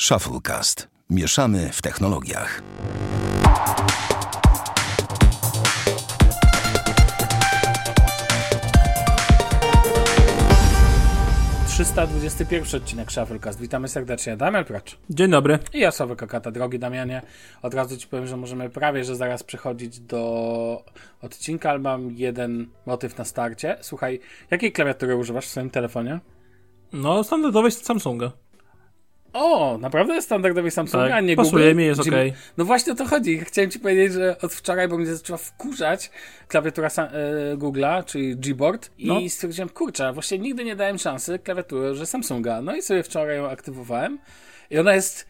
Shufflecast. Mieszamy w technologiach. Trzysta dwudziesty odcinek Shufflecast. Witamy serdecznie. Damian Pracz. Dzień dobry. I ja, Sławek Kokata. Drogi Damianie, od razu Ci powiem, że możemy prawie, że zaraz przechodzić do odcinka, ale mam jeden motyw na starcie. Słuchaj, jakiej klawiatury używasz w swoim telefonie? No, standardowej Samsunga. O, naprawdę standardowy Samsung, Tak, a nie pasuje Google? mi, jest okej. No właśnie o to chodzi. Chciałem ci powiedzieć, że od wczoraj, bo mnie zaczęła wkurzać klawiatura e, Google'a, czyli Gboard i No. stwierdziłem, kurczę, właśnie nigdy nie dałem szansy klawiatury, że Samsunga. No i sobie wczoraj ją aktywowałem i ona jest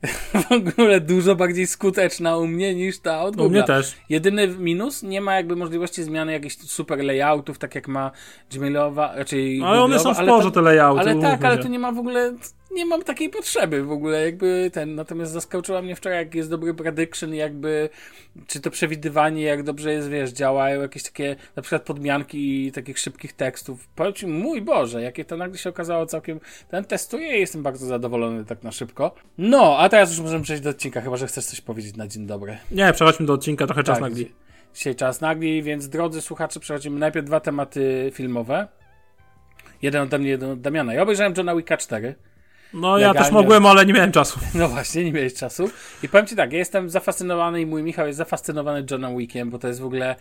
w ogóle dużo bardziej skuteczna u mnie niż ta od Google'a. U mnie też. Jedyny minus, nie ma jakby możliwości zmiany jakichś super layoutów, tak jak ma Gmailowa, raczej Ale one są Google'owa, w porze, to- te layouty. ale tak, ale tu nie ma w ogóle, nie mam takiej potrzeby w ogóle, jakby ten, natomiast zaskoczyła mnie wczoraj, jak jest dobry prediction, jakby, czy to przewidywanie, jak dobrze jest, wiesz, działają jakieś takie, na przykład podmianki takich szybkich tekstów. Powiem ci, mój Boże, jakie to nagle się okazało całkiem, ten testuję i jestem bardzo zadowolony tak na szybko. No, a teraz już możemy przejść do odcinka, chyba, że chcesz coś powiedzieć na dzień dobry. Nie, przechodźmy do odcinka, trochę czas Tak, nagli. dzi- Dzisiaj czas nagli, więc drodzy słuchacze, przechodzimy najpierw dwa tematy filmowe. Jeden ode mnie, jeden od Damiana. Ja obejrzałem Johna Wicka 4. No, ja Legalnie. też mogłem, ale nie miałem czasu. No właśnie, nie miałeś czasu. I powiem ci tak, ja jestem zafascynowany i mój Michał jest zafascynowany Johnem Wickiem, bo to jest w ogóle,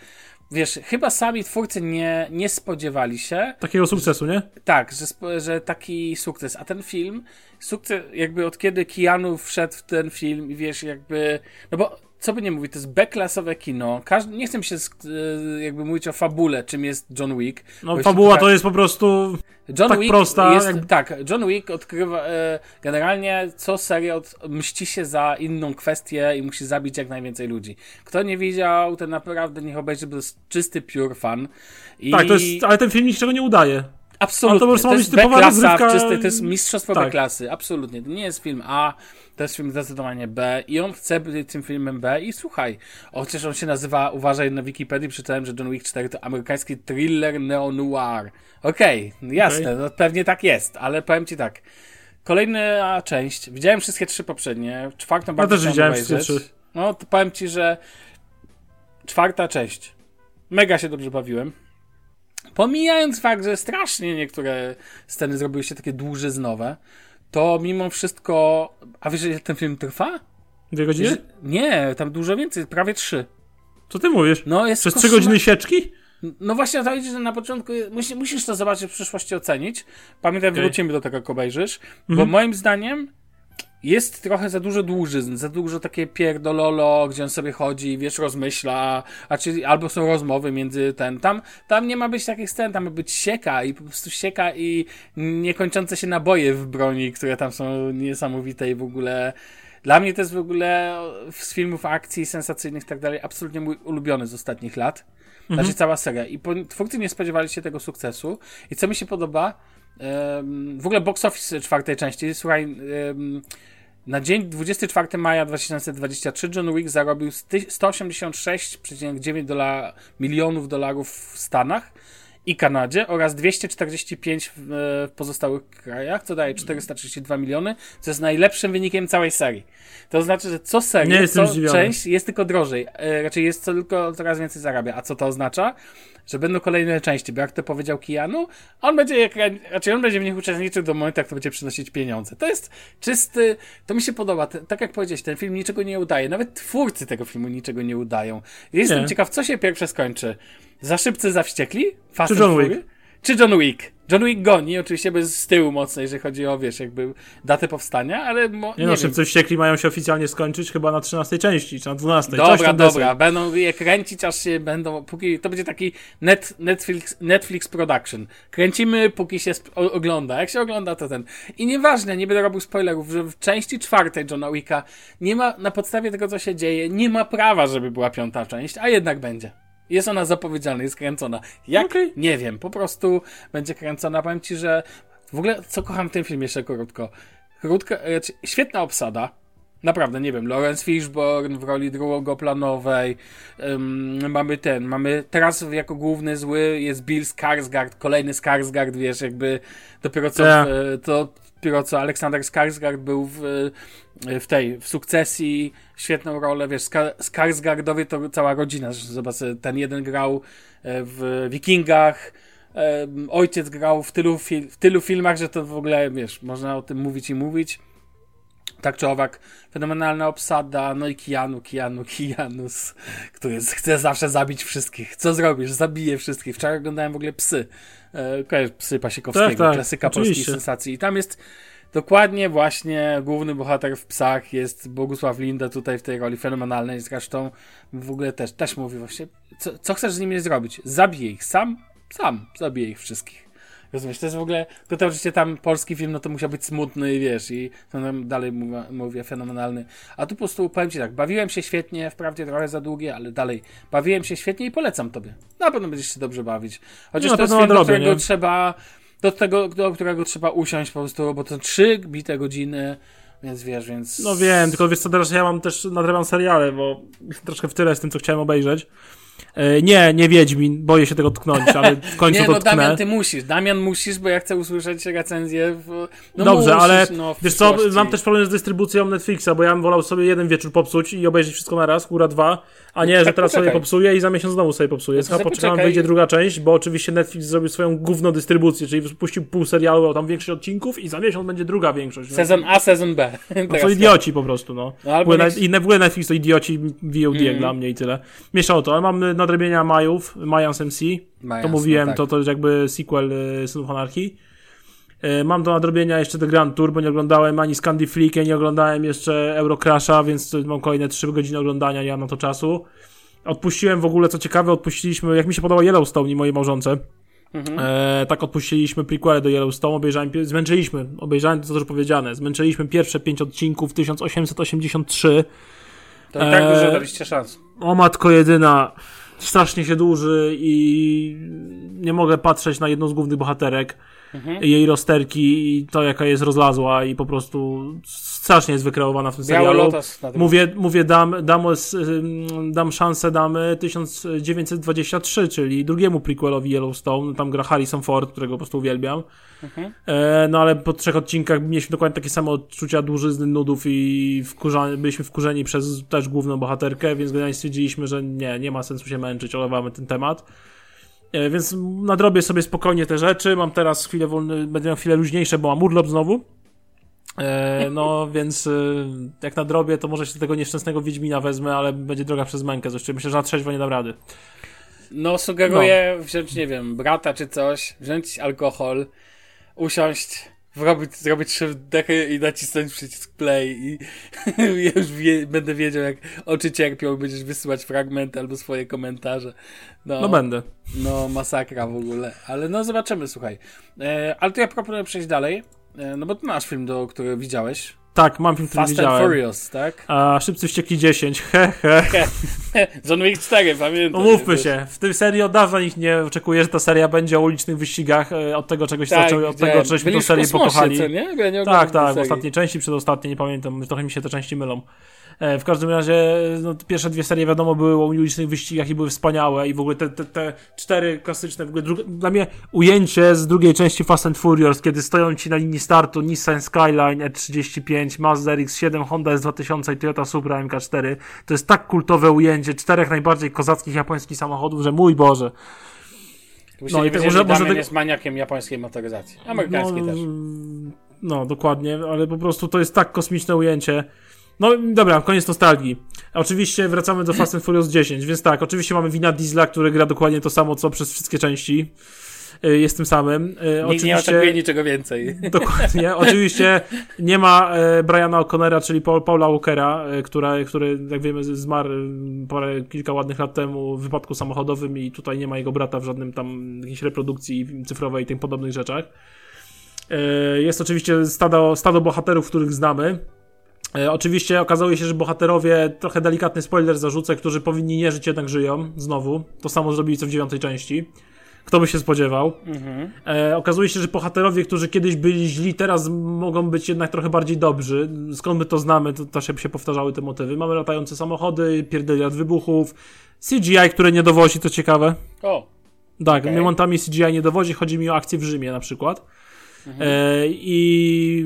wiesz, chyba sami twórcy nie, nie spodziewali się, Takiego sukcesu, nie? tak, że, że taki sukces. A ten film, sukces jakby od kiedy Keanu wszedł w ten film i wiesz, jakby, no bo co by nie mówić, to jest B-klasowe kino. Każdy, nie chcę się e, jakby mówić o fabule, czym jest John Wick. No, fabuła poka- to jest po prostu... John tak Wick prosta, Jest, Tak, John Wick odkrywa e, generalnie co seria od, mści się za inną kwestię i musi zabić jak najwięcej ludzi. Kto nie widział, ten naprawdę niech obejrzy, bo to jest czysty pure fan. I Tak, to jest, ale ten film niczego nie udaje. Absolutnie. ale to być jest B-klasa to jest mistrzostwo Tak. B-klasy. Absolutnie. To nie jest film A, to jest film zdecydowanie B i on chce być tym filmem B i słuchaj, o, chociaż on się nazywa, uważaj na Wikipedii, przeczytałem, że John Wick 4 to amerykański thriller neo-noir. Okej, jasne, no pewnie tak jest, ale powiem ci tak. Kolejna część, widziałem wszystkie trzy poprzednie, czwartą bardzo też chciałem widziałem obejrzeć. wszystkie trzy. No, to powiem ci, że czwarta część. Mega się dobrze bawiłem. Pomijając fakt, że strasznie niektóre sceny zrobiły się takie dłużyznowe, to mimo wszystko. A wiesz, ile ten film trwa? Dwie godziny? Nie, tam dużo więcej, prawie trzy. Co ty mówisz? No, jest Przez trzy godziny sieczki? No właśnie to chodzi, że na początku musisz, musisz to zobaczyć w przyszłości, ocenić. Pamiętaj, Okej. wrócimy do tego, jak obejrzysz, bo Mhm. moim zdaniem jest trochę za dużo dłużyzn, za dużo takie pierdololo, gdzie on sobie chodzi, wiesz, rozmyśla, a czy, albo są rozmowy między ten, tam, tam nie ma być takich scen, tam ma być sieka i po prostu sieka i niekończące się naboje w broni, które tam są niesamowite i w ogóle dla mnie to jest w ogóle z filmów akcji sensacyjnych i tak dalej absolutnie mój ulubiony z ostatnich lat. Znaczy cała seria. I twórcy nie spodziewali się tego sukcesu. I co mi się podoba, w ogóle box office czwartej części, słuchaj, na dzień 24 maja 2023 John Wick zarobił sty- 186,9 dola, milionów dolarów w Stanach i Kanadzie oraz 245 w, e, w pozostałych krajach, co daje 432 miliony, co jest najlepszym wynikiem całej serii. To znaczy, że co serię, co zdziwiony. część jest tylko drożej. E, raczej jest co tylko coraz więcej zarabia. A co to oznacza? Że będą kolejne części, bo jak to powiedział Keanu, on będzie, jak, raczej on będzie w nich uczestniczył do momentu, jak to będzie przynosić pieniądze. To jest czysty, to mi się podoba. Tak jak powiedziałeś, ten film niczego nie udaje. Nawet twórcy tego filmu niczego nie udają. Jestem Nie. ciekaw, co się pierwsze skończy. Za szybcy, za wściekli? Fast Czy John? Wick? Czy John Wick? John Wick goni, oczywiście bez z tyłu mocno, jeżeli chodzi o, wiesz, jakby datę powstania, ale mo, Nie, nie no, szybcy wściekli mają się oficjalnie skończyć chyba na 13 części, czy na 12. Coś Dobra, tam dobra, będą je kręcić, aż się będą, póki, to będzie taki net, Netflix, Netflix production. Kręcimy, póki się ogląda. Jak się ogląda, to ten. I nieważne, nie będę robił spoilerów, że w części czwartej Johna Wicka nie ma, na podstawie tego, co się dzieje, nie ma prawa, żeby była piąta część, a jednak będzie. Jest ona zapowiedziana, jest kręcona. Jak? Okej. Nie wiem, po prostu będzie kręcona. Powiem ci, że w ogóle, co kocham w tym filmie jeszcze krótko. Krótka, e, świetna obsada. Naprawdę, nie wiem, Lawrence Fishburne w roli drugoplanowej, um, mamy ten, mamy teraz jako główny zły jest Bill Skarsgård, kolejny Skarsgård, wiesz, jakby dopiero co, Tak. w, to dopiero co Aleksander Skarsgård był w, w tej, w sukcesji, świetną rolę, wiesz, Skar Skarsgardowie to cała rodzina, zobacz, ten jeden grał e, w Wikingach, ojciec grał w tylu, w tylu filmach, że to w ogóle, wiesz, można o tym mówić i mówić. Tak czy owak, fenomenalna obsada, no i Kianu, Kianu, Kianus, który chce zawsze zabić wszystkich. Co zrobisz? Zabije wszystkich. Wczoraj oglądałem w ogóle Psy. E, Psy Pasikowskiego, Tak, tak, klasyka polskiej oczywiście. sensacji. I tam jest dokładnie właśnie główny bohater w Psach, jest Bogusław Linda tutaj w tej roli fenomenalnej. Zresztą w ogóle też, też mówi właśnie, co, co chcesz z nimi zrobić? Zabiję ich sam? Sam. Zabiję ich wszystkich. Rozumiesz, to jest w ogóle, to, to oczywiście tam polski film, no to musiał być smutny i wiesz, i to nam dalej mówię, mówię fenomenalny. A tu po prostu powiem ci tak, bawiłem się świetnie, wprawdzie trochę za długie, ale dalej, bawiłem się świetnie i polecam tobie. Na pewno będziesz się dobrze bawić. Chociaż No, to jest film, do którego nie? trzeba, do tego, do którego trzeba usiąść po prostu, bo to trzy bite godziny, więc wiesz, więc... No wiem, tylko wiesz co, teraz ja mam też, nadrabiam seriale, bo troszkę w tyle z tym, co chciałem obejrzeć. E, nie, nie Wiedźmin, boję się tego tknąć, ale w końcu Nie, to no tknę. Damian, ty musisz. Damian musisz, bo ja chcę usłyszeć recenzję w... No Dobrze, musisz, ale no, wiesz co, mam też problem z dystrybucją Netflixa, bo ja bym wolał sobie jeden wieczór popsuć i obejrzeć wszystko na raz, góra dwa, a nie, że tak, teraz sobie popsuję i za miesiąc znowu sobie popsuję. to Chyba poczekam, wyjdzie druga część, bo oczywiście Netflix zrobił swoją gówno dystrybucję, czyli wypuścił pół serialu, tam większość odcinków i za miesiąc będzie druga większość. Sezon A, sezon B. No to tak. idioci po prostu, no. No, albo ogóle, niech- I w ogóle Netflix to idioci VOD jak dla mnie i tyle. Mieszało to, ale nadrobienia Majów, Mayans MC. Mayans, to mówiłem, no tak. to, to jest jakby sequel y, Synów Anarchii. Y, Mam do nadrobienia jeszcze The Grand Tour, bo nie oglądałem ani Scandi Flickę, nie oglądałem jeszcze Eurocrasha, więc mam kolejne 3 godziny oglądania, nie mam na to czasu. Odpuściłem w ogóle, co ciekawe, odpuściliśmy, jak mi się podoba Yellowstone i mojej małżonce. Mhm. E, tak odpuściliśmy prequele do Yellowstone, obejrzałem, zmęczyliśmy, obejrzałem to, co już powiedziane, zmęczyliśmy pierwsze 5 odcinków 1883. To i tak dużo daliście szans. O matko jedyna, strasznie się dłuży i nie mogę patrzeć na jedną z głównych bohaterek, Mhm. jej rozterki i to jaka jest rozlazła i po prostu strasznie jest wykreowana w tym Biały serialu. lotos na tym. Mówię, mówię dam, dam, dam szansę damy 1923, czyli drugiemu prequelowi Yellowstone. Tam gra Harrison Ford, którego po prostu uwielbiam. Mhm. E, no ale po trzech odcinkach mieliśmy dokładnie takie samo odczucia dłużyzny, nudów i wkurza, byliśmy wkurzeni przez też główną bohaterkę, więc generalnie stwierdziliśmy, że nie, nie ma sensu się męczyć, olewamy ten temat. E, więc nadrobię sobie spokojnie te rzeczy. Mam teraz chwilę wolny, będę miał chwilę luźniejsze, bo mam urlop znowu. E, no, więc e, jak nadrobię, to może się tego nieszczęsnego Wiedźmina wezmę, ale będzie droga przez mękę. Zresztą myślę, że na trzeźwo nie dam rady. No, sugeruję wziąć, nie wiem, brata czy coś, wziąć alkohol, usiąść, zrobić, zrobić trzy wdechy i nacisnąć przycisk play i już wie, będę wiedział, jak oczy cierpią, będziesz wysyłać fragmenty albo swoje komentarze. No, No będę. no masakra w ogóle. Ale no zobaczymy, słuchaj. E, ale to ja proponuję przejść dalej, no bo ty masz film, do którego widziałeś. Tak, mam film, który Fast and widziałem. Furious, tak? A Szybcy Wściekli 10, he he. John Wick 4, pamiętam. Umówmy się, w tej serii od dawna nikt nie oczekuje, że ta seria będzie o ulicznych wyścigach, e, od tego czegoś Tak, zaczęły, od tego żeśmy w serię pokochali. Co, nie? Ja nie Tak, tak, w ostatniej części, przedostatniej, nie pamiętam, trochę mi się te części mylą. E, W każdym razie, no, pierwsze dwie serie wiadomo były o ulicznych wyścigach i były wspaniałe i w ogóle te, te, te cztery klasyczne, w ogóle druga, dla mnie ujęcie z drugiej części Fast and Furious, kiedy stoją ci na linii startu Nissan Skyline E35, Mazda RX-7, Honda S2000 i Toyota Supra MK4, to jest tak kultowe ujęcie czterech najbardziej kozackich japońskich samochodów, że mój Boże. No i tak może- może tego- jest maniakiem japońskiej motoryzacji. Amerykańskiej no, też. No, dokładnie, ale po prostu to jest tak kosmiczne ujęcie. No dobra, koniec nostalgii. Oczywiście wracamy do Fast and Furious 10, więc tak, oczywiście mamy Wina Diesla, który gra dokładnie to samo, co przez wszystkie części. Y, Jest tym samym. Y, Nikt nie oczywiście, oczekuje niczego więcej. Dokładnie. Oczywiście nie ma e, Briana O'Connora, czyli Paul, Paula Walkera, e, która, który, jak wiemy, zmarł parę, kilka ładnych lat temu w wypadku samochodowym i tutaj nie ma jego brata w żadnym tam jakiejś reprodukcji cyfrowej i tym podobnych rzeczach. E, Jest oczywiście stado, stado bohaterów, których znamy. E, Oczywiście okazuje się, że bohaterowie, trochę delikatny spoiler zarzucę, którzy powinni nie żyć, jednak żyją. Znowu. To samo zrobili co w dziewiątej części. Kto by się spodziewał? E, okazuje się, że bohaterowie, którzy kiedyś byli źli, teraz mogą być jednak trochę bardziej dobrzy. Skąd my to znamy, to też się powtarzały te motywy. Mamy latające samochody, pierdeli od wybuchów, CGI, które nie dowozi, to ciekawe. O, Tak, Okej. momentami CGI nie dowodzi, chodzi mi o akcję w Rzymie na przykład. E, I.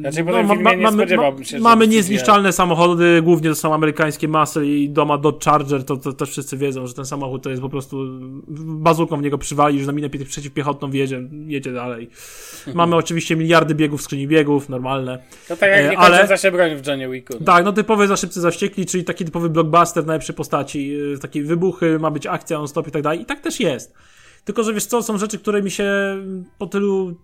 Znaczy, po tym filmie nie spodziewałbym się, mamy niezniszczalne samochody, głównie to są amerykańskie masy i doma Dodge Charger, to, to też wszyscy wiedzą, że ten samochód to jest po prostu bazuką w niego przywali, że na minę przeciwpiechotną wjedzie, jedzie dalej. Mhm. Mamy oczywiście miliardy biegów w skrzyni biegów, normalne. to tak jak E, ale- ale... się broń w Johnny Wicku. Tak, no typowe za szybcy za wściekli, czyli taki typowy blockbuster w najlepszej postaci. Yy, Takie wybuchy, ma być akcja non-stop i tak dalej. I tak też jest. Tylko, że wiesz co, są rzeczy, które mi się po tylu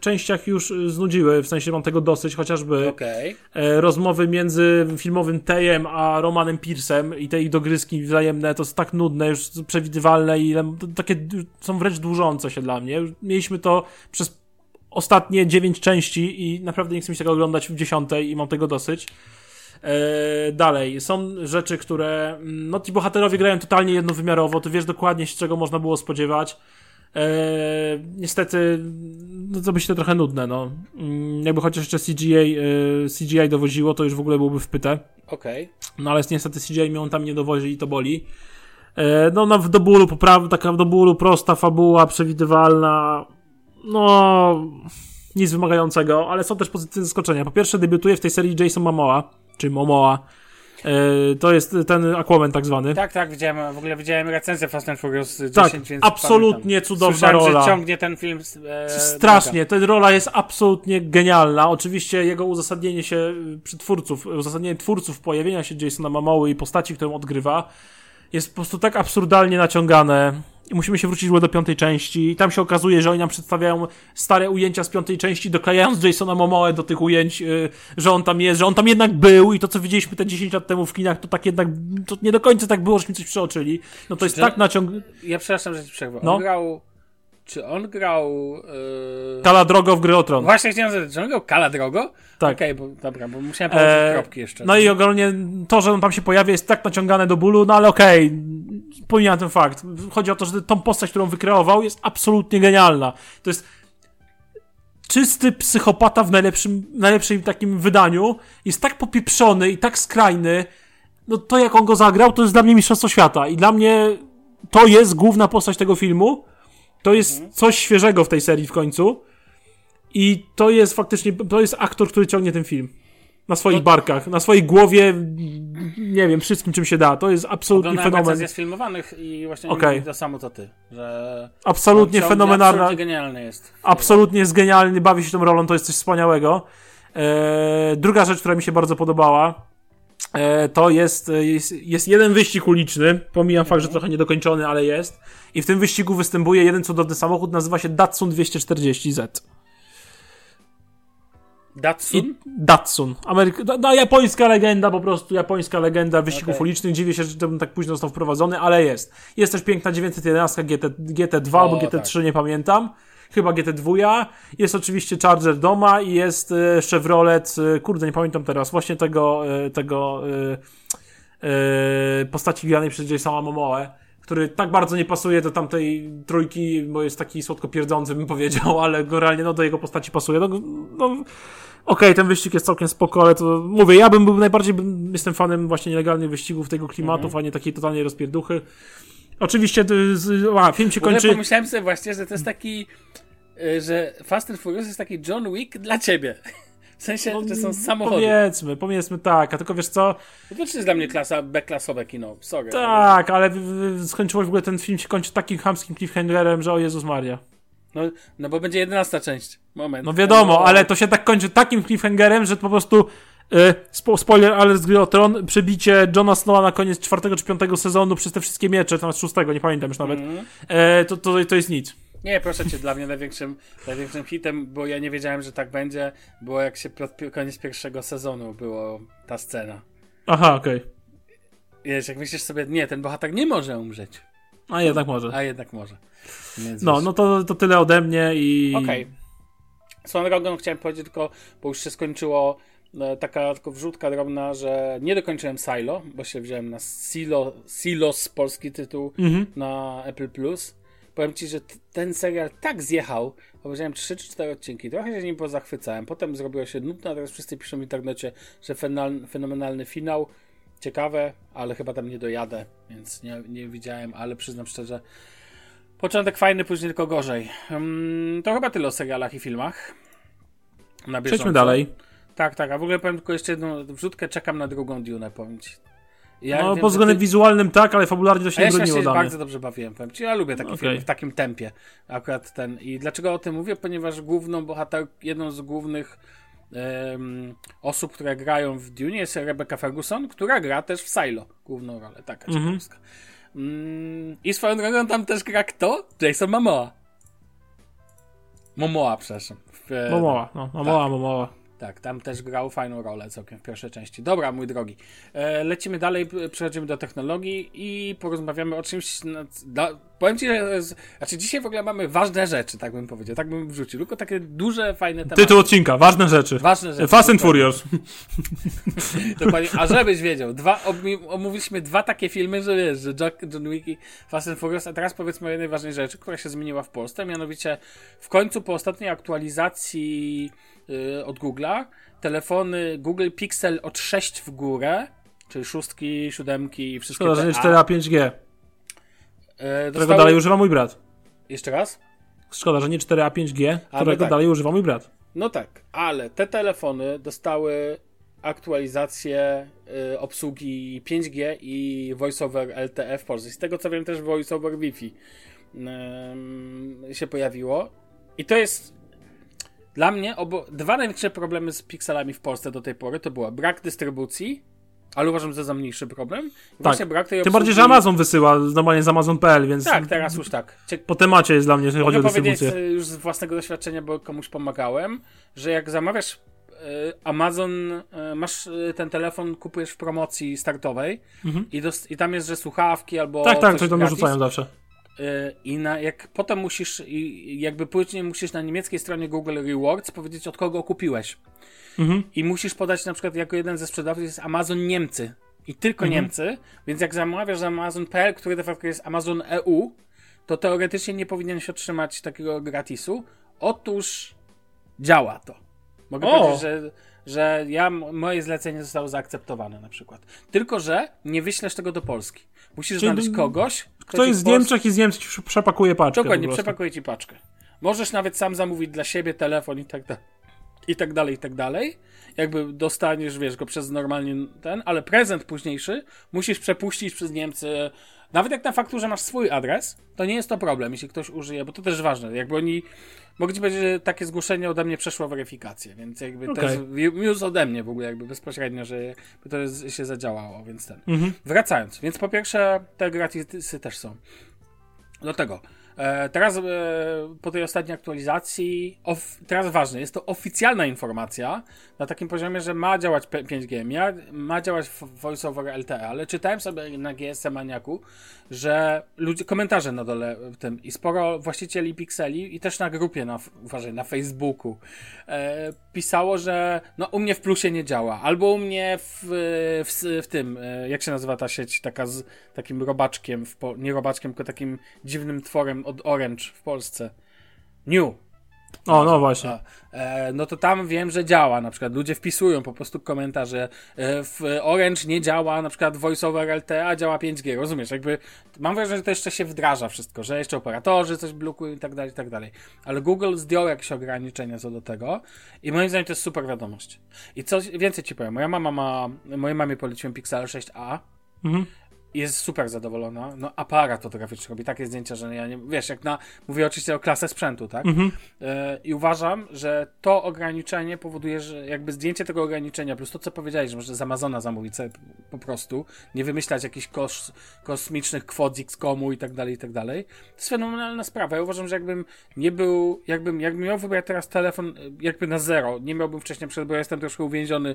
częściach już y, znudziły, w sensie mam tego dosyć, chociażby Okej. e, rozmowy między filmowym Tejem a Romanem Piersem i te ich dogryzki wzajemne, to jest tak nudne, już przewidywalne i takie są wręcz dłużące się dla mnie. Mieliśmy to przez ostatnie dziewięć części i naprawdę nie chcę mi się tego oglądać w dziesiątej i mam tego dosyć. E, dalej, są rzeczy, które. mm, No, ci bohaterowie grają totalnie jednowymiarowo, ty wiesz dokładnie, z czego można było spodziewać. E, niestety, no to by się to trochę nudne, no. Mm, Jakby chociaż jeszcze CGI, e, CGI dowoziło, to już w ogóle byłoby w pytę. Okej. No ale niestety CGI mi on tam nie dowozi i to boli. E, no, no do bólu popraw, taka do bólu prosta fabuła, przewidywalna. No, nic wymagającego, ale są też pozytywne zaskoczenia. Po pierwsze, debiutuje w tej serii Jason Momoa, czy Momoa. E, to jest ten Aquaman tak zwany. Tak, tak, widziałem, w ogóle widziałem recenzję Fast and Furious 10, Tak, absolutnie pamiętam. cudowna Słyszałem, rola. że ciągnie ten film e, Strasznie, ta rola jest absolutnie genialna. Oczywiście jego uzasadnienie się przy twórców, uzasadnienie twórców pojawienia się Jasona Momoły i postaci, którą odgrywa, jest po prostu tak absurdalnie naciągane. I musimy się wrócić do piątej części. I tam się okazuje, że oni nam przedstawiają stare ujęcia z piątej części, doklejając Jasona Momoę do tych ujęć, y, że on tam jest, że on tam jednak był i to, co widzieliśmy te 10 lat temu w kinach, to tak jednak, to nie do końca tak było, żeśmy coś przeoczyli. No to jest tak naciągane. Ja przepraszam, że ci przerwę. On No. grał... Czy on grał... E... Kala drogo w gry o tron. Właśnie chciałem zapytać, czy on grał Kala Drogo? Tak. Okej, bo dobra, bo musiałem położyć Eee, kropki jeszcze. No i ogólnie to, że on tam się pojawia jest tak naciągane do bólu, no ale okej, pomijam ten fakt. Chodzi o to, że tą postać, którą wykreował jest absolutnie genialna. To jest czysty psychopata w najlepszym, najlepszym takim wydaniu. Jest tak popieprzony i tak skrajny. No to jak on go zagrał, to jest dla mnie mistrzostwo świata. I dla mnie to jest główna postać tego filmu. To jest coś świeżego w tej serii w końcu. I to jest faktycznie, to jest aktor, który ciągnie ten film. Na swoich barkach, na swojej głowie, nie wiem, wszystkim czym się da. To jest absolutnie Oglądałem fenomen. recenzję z filmowanych i właśnie okay. to samo co ty, że Absolutnie on ciągle fenomenalna. Absolutnie genialny jest. Absolutnie jest genialny, bawi się tą rolą, to jest coś wspaniałego. E, druga rzecz, która mi się bardzo podobała, e, to jest, jest, jest jeden wyścig uliczny, pomijam fakt, że trochę niedokończony, ale jest. I w tym wyścigu występuje jeden cudowny samochód, nazywa się Datsun 240Z. Datsun? I Datsun. Ameryka, no, no, japońska legenda, po prostu japońska legenda wyścigów Okej. ulicznych. Dziwię się, że ten tak późno został wprowadzony, ale jest. Jest też piękna 911 GT, GT2 albo O, GT3, nie pamiętam. Chyba GT2. Jest oczywiście Charger Doma i jest e, Chevrolet, e, kurde, nie pamiętam teraz, właśnie tego, e, tego postaci granej przez Jasona Momoe, który tak bardzo nie pasuje do tamtej trójki, bo jest taki słodko pierdzący, bym powiedział, ale go realnie no, do jego postaci pasuje. No, no, Okej, ten wyścig jest całkiem spoko, ale to mówię, ja bym był najbardziej, bym, jestem fanem właśnie nielegalnych wyścigów, tego klimatów, a nie takiej totalnej rozpierduchy. Oczywiście, a, film się kończy... pomyślałem sobie właśnie, że to jest taki, y, że Fast and Furious jest taki John Wick dla ciebie. W sensie, że są samochody. Powiedzmy, powiedzmy tak, a tylko wiesz co, To też jest dla mnie klasa B-klasowe kino, sorry. tak, ale skończyło w ogóle ten film się kończy takim chamskim cliffhangerem, że o Jezus Maria. No, no bo będzie 11 część. Moment. No wiadomo, ale to się tak kończy takim cliffhangerem, że po prostu y, spo, spoiler alert z gry o Tron, przebicie Johna Snowa na koniec czwartego czy piątego sezonu przez te wszystkie miecze, tam szóstego, nie pamiętam już nawet, Mhm. e, to, to, to jest nic. Nie, proszę cię, dla mnie największym, największym hitem, bo ja nie wiedziałem, że tak będzie, było jak się pod koniec pierwszego sezonu było ta scena. Aha, okej. Wiesz, jak myślisz sobie, nie, ten bohater nie może umrzeć, A jednak może. a jednak może. Więc No, wiesz. no to, to tyle ode mnie i... Okej. Swoją drogą chciałem powiedzieć tylko, bo już się skończyło e, taka tylko wrzutka drobna, że nie dokończyłem Silo, bo się wziąłem na Silo, Silos, polski tytuł, Mhm. na Apple Plus powiem ci, że ten serial tak zjechał, obejrzałem 3 czy 4 odcinki, trochę się nim pozachwycałem, potem zrobiło się nudno, a teraz wszyscy piszą w internecie, że fenomenalny finał, ciekawe, ale chyba tam nie dojadę, więc nie, nie widziałem, ale przyznam szczerze, początek fajny, później tylko gorzej. Um, to chyba tyle o serialach i filmach. Na bieżąco. Przejdźmy dalej. Tak, tak, a w ogóle powiem tylko jeszcze jedną wrzutkę, czekam na drugą Dune, powiem ci. Ja no, wiem, pod względem ty- wizualnym tak, ale fabularnie to się a nie ja broniło się bardzo dobrze bawiłem, powiem ci. Ja lubię takie Okej. filmy w takim tempie. Akurat ten. I dlaczego o tym mówię? Ponieważ główną bohater, jedną z głównych em, osób, które grają w Dune jest Rebecca Ferguson, która gra też w Silo główną rolę. Taka Mhm. ciekawostka. Mm, I swoją drogą tam też gra kto? Jason Momoa. Momoa, przepraszam. W, e, Momoła, no, Momoła, Momoła. Tak, tam też grał fajną rolę całkiem w pierwszej części. Dobra, mój drogi. E, lecimy dalej, przechodzimy do technologii i porozmawiamy o czymś. No, da, powiem ci, że. Znaczy, dzisiaj w ogóle mamy ważne rzeczy, tak bym powiedział, tak bym wrzucił. Tylko takie duże, fajne tematy. Tytuł odcinka, ważne rzeczy. Ważne rzeczy. Fast and. Furious. Dokładnie. A żebyś wiedział, dwa, omówiliśmy dwa takie filmy, że wiesz, że Jack, John Wick i Fast and Furious, a teraz powiedzmy o jednej ważnej rzeczy, która się zmieniła w Polsce, mianowicie w końcu po ostatniej aktualizacji y, od Google'a, telefony Google Pixel od 6 w górę, czyli szóstki, siódemki i wszystkie Szkoda, że nie te 4A 5G, A, y, którego dostały... dalej używa mój brat. Jeszcze raz? Szkoda, że nie 4A 5G, no którego tak. dalej używa mój brat. No tak, ale te telefony dostały aktualizację y, obsługi 5G i VoiceOver LTE w Polsce. Z tego co wiem też VoiceOver Wi-Fi ym, się pojawiło. I to jest dla mnie obo- dwa największe problemy z pikselami w Polsce do tej pory to było brak dystrybucji, ale uważam, że za mniejszy problem. Właśnie brak tej Tak. Tym bardziej, że Amazon wysyła normalnie z Amazon.pl, więc Tak, teraz już tak. Cie- po temacie jest dla mnie, jeżeli chodzi o powiedzieć dystrybucję. e, już z własnego doświadczenia, bo komuś pomagałem, że jak zamawiasz e, Amazon, e, masz e, ten telefon, kupujesz w promocji startowej i, dos- i tam jest, że słuchawki albo Mhm. Tak, tak, coś tam narzucają zawsze. E, I na, jak potem musisz, jakby później musisz na niemieckiej stronie Google Rewards powiedzieć od kogo kupiłeś. Mhm. I musisz podać na przykład jako jeden ze sprzedawców jest Amazon Niemcy. I tylko Mhm. Niemcy, więc jak zamawiasz za Amazon.pl, który de facto jest Amazon EU, to teoretycznie nie powinieneś otrzymać takiego gratisu. Otóż działa to. Mogę O! powiedzieć, że, że ja, moje zlecenie zostało zaakceptowane na przykład. Tylko, że nie wyślesz tego do Polski. Musisz Czyli znaleźć kogoś, Kto ci jest z Niemczech i z Niemczech przepakuje paczkę. Dokładnie, przepakuje ci paczkę. Możesz nawet sam zamówić dla siebie telefon i tak dalej. I tak dalej, i tak dalej. Jakby dostaniesz, wiesz, go przez normalnie ten, ale prezent późniejszy musisz przepuścić przez Niemcy. Nawet jak na fakturze masz swój adres, to nie jest to problem, jeśli ktoś użyje, bo to też ważne. Jakby oni, mogę ci powiedzieć, że takie zgłoszenie ode mnie przeszło weryfikację, więc jakby Okej. też news ode mnie w ogóle, jakby bezpośrednio, że to jest, się zadziałało, więc ten. Mhm. Wracając, więc po pierwsze te gratisy też są. Do tego. E, teraz e, po tej ostatniej aktualizacji, of, teraz ważne, jest to oficjalna informacja na takim poziomie, że ma działać P- 5G, ma, działać Voice over LTE, ale czytałem sobie na GSM Maniaku, że ludzie, komentarze na dole w tym i sporo właścicieli Pixeli i też na grupie, na, uważaj, na Facebooku e, pisało, że no u mnie w plusie nie działa, albo u mnie w, w, w tym, e, jak się nazywa ta sieć, taka z takim robaczkiem, w nie robaczkiem, tylko takim dziwnym tworem od Orange w Polsce. New. O, no właśnie. A, e, no to tam wiem, że działa. Na przykład ludzie wpisują po prostu komentarze. E, w Orange nie działa na przykład voice over LTE, a działa 5G. Rozumiesz? Jakby mam wrażenie, że to jeszcze się wdraża wszystko, że jeszcze operatorzy coś blokują i tak dalej, i tak dalej. Ale Google zdjął jakieś ograniczenia co do tego i moim zdaniem to jest super wiadomość. I coś więcej ci powiem. Moja mama ma, mojej mamie poleciłem Pixel 6a Mhm. Jest super zadowolona. No, aparat fotograficzny robi takie zdjęcia, że ja nie. Wiesz, jak na. Mówię oczywiście o klasę sprzętu, tak? Mhm. E, I uważam, że to ograniczenie powoduje, że jakby zdjęcie tego ograniczenia, plus to, co powiedziałeś, że można z Amazona zamówić sobie po prostu, nie wymyślać jakichś kos, kosmicznych kwot z X-komu i tak dalej, i tak dalej. To jest fenomenalna sprawa. Ja uważam, że jakbym nie był, jakbym, jakbym miał wybrać teraz telefon e, jakby na zero, nie miałbym wcześniej przed, bo ja jestem troszkę uwięziony,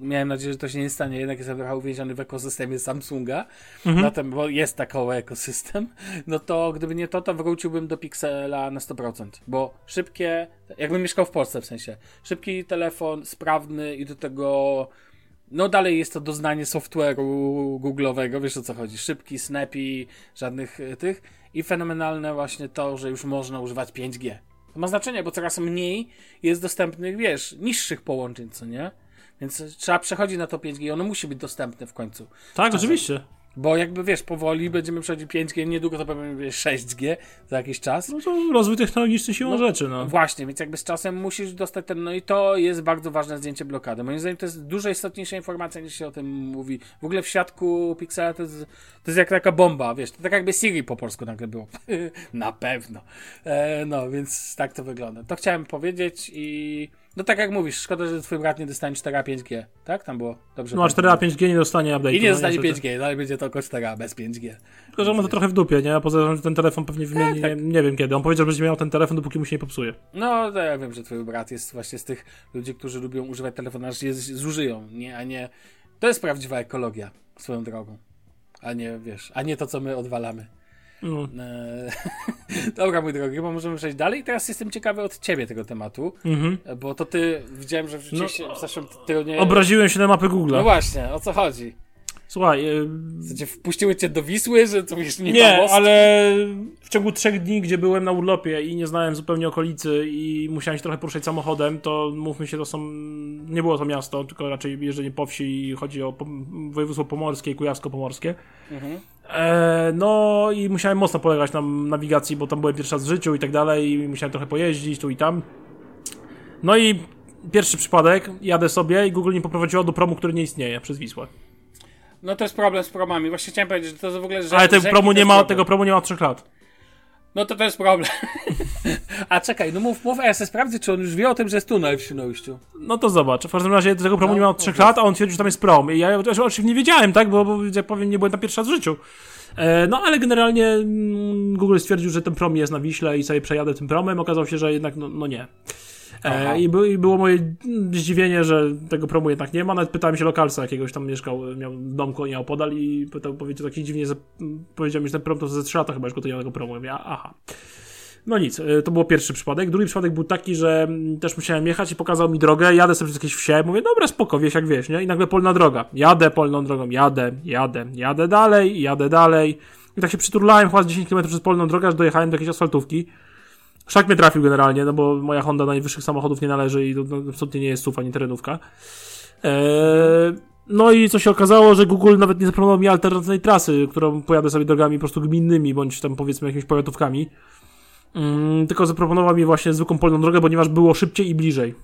miałem nadzieję, że to się nie stanie, jednak jestem trochę uwięziony w ekosystemie Samsunga, na tym, bo jest taki ekosystem, no to gdyby nie to, to wróciłbym do Pixela na 100%, bo szybkie, jakbym mieszkał w Polsce w sensie, szybki telefon, sprawny i do tego no dalej jest to doznanie software'u Google'owego, wiesz o co chodzi. Szybki, snappy, żadnych y, tych. I fenomenalne właśnie to, że już można używać 5G. To ma znaczenie, bo coraz mniej jest dostępnych, wiesz, niższych połączeń, co nie? Więc trzeba przechodzić na to 5G i ono musi być dostępne w końcu. Tak, Czasem. oczywiście. Bo jakby wiesz, powoli będziemy przechodzić 5G, niedługo to pewnie 6G za jakiś czas. No to rozwój technologiczny siłą no, rzeczy, no. Właśnie, więc jakby z czasem musisz dostać ten, no i to jest bardzo ważne zdjęcie blokady. Moim zdaniem to jest dużo istotniejsza informacja niż się o tym mówi. W ogóle w świadku Pixela to jest, to jest jak taka bomba, wiesz, to tak jakby Siri po polsku nagle było. Na pewno. E, no, więc tak to wygląda. To chciałem powiedzieć i... No tak jak mówisz, szkoda, że twój brat nie dostanie 4 5G, tak? Tam było dobrze. No a 4 5G nie dostanie update. I nie dostanie no, 5G, dalej będzie to tylko 4 bez 5G. Tylko, że ma to trochę w dupie, nie? Poza tym, że ten telefon pewnie wymieni, tak, tak. Nie, nie, wiem kiedy. On powiedział, że będzie miał ten telefon, dopóki mu się nie popsuje. No, to ja wiem, że twój brat jest właśnie z tych ludzi, którzy lubią używać telefonu, aż je zużyją, nie? A nie... To jest prawdziwa ekologia, swoją drogą. A nie, wiesz, a nie to, co my odwalamy. No. E, dobra, mój drogi, bo możemy przejść dalej. Teraz jestem ciekawy od ciebie tego tematu, mhm. bo to ty widziałem, że wrzuciłeś no, w zeszłym tygodniu. Obraziłem się na mapy Google. No właśnie, o co chodzi? Słuchaj. Yy... Znaczy, wpuściły cię do Wisły, że to już nie Nie, ale w ciągu trzech dni, gdzie byłem na urlopie i nie znałem zupełnie okolicy i musiałem się trochę poruszać samochodem, to mówmy się, to są. Nie było to miasto, tylko raczej jeżdżenie po wsi i chodzi o województwo pomorskie i kujawsko-pomorskie. Mhm. E, no i musiałem mocno polegać na nawigacji, bo tam byłem pierwszy raz w życiu i tak dalej i musiałem trochę pojeździć tu i tam. No i pierwszy przypadek, jadę sobie i Google nie poprowadziło do promu, który nie istnieje przez Wisłę. No to jest problem z promami. Właśnie chciałem powiedzieć, że to w ogóle... Że, Ale tego promu, nie ma, tego promu nie ma od 3 lat. No to to jest problem. A czekaj, no mów, mów, a ja sobie sprawdzę, czy on już wie o tym, że jest tunel w Świnoujściu. No to zobacz. W każdym razie tego promu no, nie ma od 3 lat, a on twierdzi, że tam jest prom. I ja oczywiście nie wiedziałem, tak, bo, bo jak powiem, nie byłem tam pierwszy raz w życiu. E, no ale generalnie mm, Google stwierdził, że ten prom jest na Wiśle i sobie przejadę tym promem. Okazało się, że jednak no, no nie. E, i, by, I, było moje zdziwienie, że tego promu jednak nie ma. Nawet pytałem się lokalca jakiegoś tam mieszkał, miał dom nie opodal i pytał, powiedział taki dziwnie, że powiedział mi, że ten prom to ze 3 lata chyba już gotuję tego promu. Ja aha. No nic, e, to był pierwszy przypadek. Drugi przypadek był taki, że mm, też musiałem jechać i pokazał mi drogę, jadę sobie przez jakieś wsie, mówię, dobra, spoko, wieś jak wieś, nie? I nagle polna droga. Jadę polną drogą, jadę, jadę, jadę dalej, jadę dalej. I tak się przyturlałem chyba z 10 km przez polną drogę, aż dojechałem do jakiejś asfaltówki. Szak mnie trafił generalnie, no bo moja Honda do najwyższych samochodów nie należy i no, absolutnie nie jest SUV ani terenówka. Eee, no i co się okazało, że Google nawet nie zaproponował mi alternatywnej trasy, którą pojadę sobie drogami po prostu gminnymi, bądź tam powiedzmy jakimiś powiatówkami. Mm, tylko zaproponował mi właśnie zwykłą polną drogę, ponieważ było szybciej i bliżej.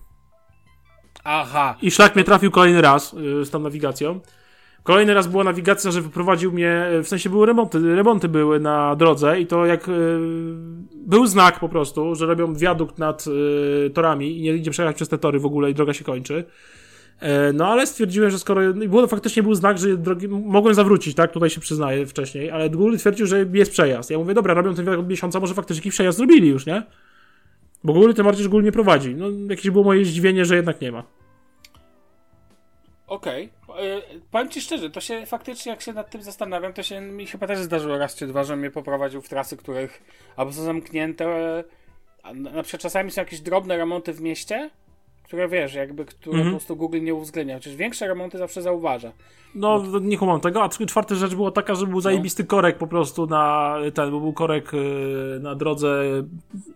Aha. I szlak mnie trafił kolejny raz yy, z tą nawigacją. Kolejny raz była nawigacja, że wyprowadził mnie, w sensie były remonty, remonty były na drodze i to jak y, był znak po prostu, że robią wiadukt nad y, torami i nie idzie przejechać przez te tory w ogóle i droga się kończy. E, no ale stwierdziłem, że skoro. Było, faktycznie był znak, że drogi, mogłem zawrócić, tak? Tutaj się przyznaję wcześniej, ale Google twierdził, że jest przejazd. Ja mówię, dobra, robią ten od miesiąca, może faktycznie jakiś przejazd zrobili już, nie? Bo Google tym bardziej, że Google nie prowadzi. No jakieś było moje zdziwienie, że jednak nie ma. Okej. Okay. Powiem ci szczerze, to się faktycznie, jak się nad tym zastanawiam, to się mi chyba też zdarzyło raz czy dwa, że mnie poprowadził w trasy, których albo są zamknięte, na przykład czasami są jakieś drobne remonty w mieście, które wiesz, jakby, które mm -hmm. po prostu Google nie uwzględnia. Chociaż większe remonty zawsze zauważa. No, no nie kumam tego. A czwarta rzecz była taka, że był no. zajebisty korek po prostu na ten, bo był korek y, na drodze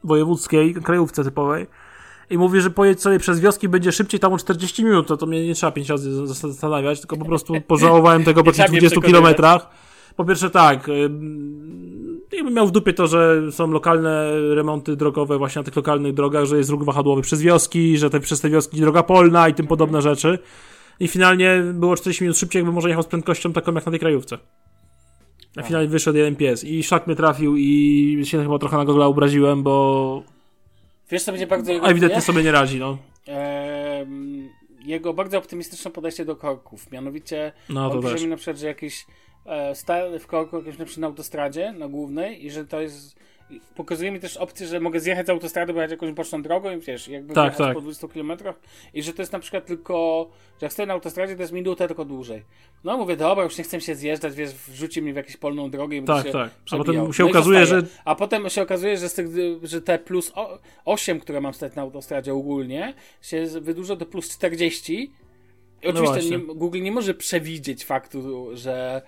wojewódzkiej, krajówce typowej i mówi, że pojedź sobie przez wioski, będzie szybciej tam o 40 minut, to, to mnie nie trzeba 5 razy zastanawiać, tylko po prostu pożałowałem tego po tych 20 kilometrach. Po pierwsze tak, jakbym miał w dupie to, że są lokalne remonty drogowe właśnie na tych lokalnych drogach, że jest ruch wahadłowy przez wioski, że te, przez te wioski droga polna i tym podobne rzeczy. I finalnie było 40 minut szybciej, jakby może jechał z prędkością taką jak na tej krajówce. Na finalnie wyszedł jeden pies i szlak mnie trafił i się chyba trochę na go obraziłem, bo Wiesz, co będzie bardzo... A ewidentnie sobie nie radzi, no. jego bardzo optymistyczne podejście do korków. Mianowicie no, to mi na przykład, że jakiś e, w korku jakimś na przykład na autostradzie, na głównej i że to jest pokazuje mi też opcję, że mogę zjechać z autostrady, bo jechać jakąś boczną drogą i wiesz, jakby tak, tak. po 20 km i że to jest na przykład tylko, że jak stoję na autostradzie, to jest minutę tylko dłużej. No mówię, dobra, już nie chcę się zjeżdżać, wiesz, wrzuci mnie w jakąś polną drogę i Tak, tak. A potem się no okazuje, że... A potem się okazuje, że, z tych, że te plus 8, które mam stać na autostradzie ogólnie, się wydłuża do plus 40 Oczywiście No nie, Google nie może przewidzieć faktu, że,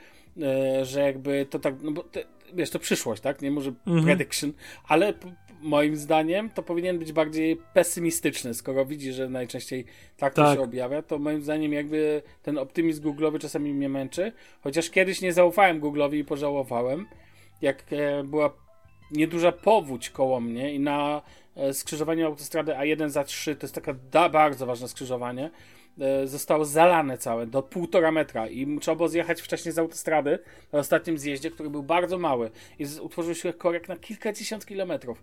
że jakby to tak, no bo te, wiesz, to przyszłość, tak? Nie może Mhm. prediction, ale moim zdaniem to powinien być bardziej pesymistyczny, skoro widzi, że najczęściej tak to Tak. się objawia, to moim zdaniem jakby ten optymizm Google'owy czasami mnie męczy, chociaż kiedyś nie zaufałem Google'owi i pożałowałem, jak e, była nieduża powódź koło mnie i na e, skrzyżowaniu autostrady A1 za 3, to jest taka da, bardzo ważne skrzyżowanie, e, zostało zalane całe do półtora metra i trzeba było zjechać wcześniej z autostrady na ostatnim zjeździe, który był bardzo mały i utworzył się korek na kilkadziesiąt kilometrów.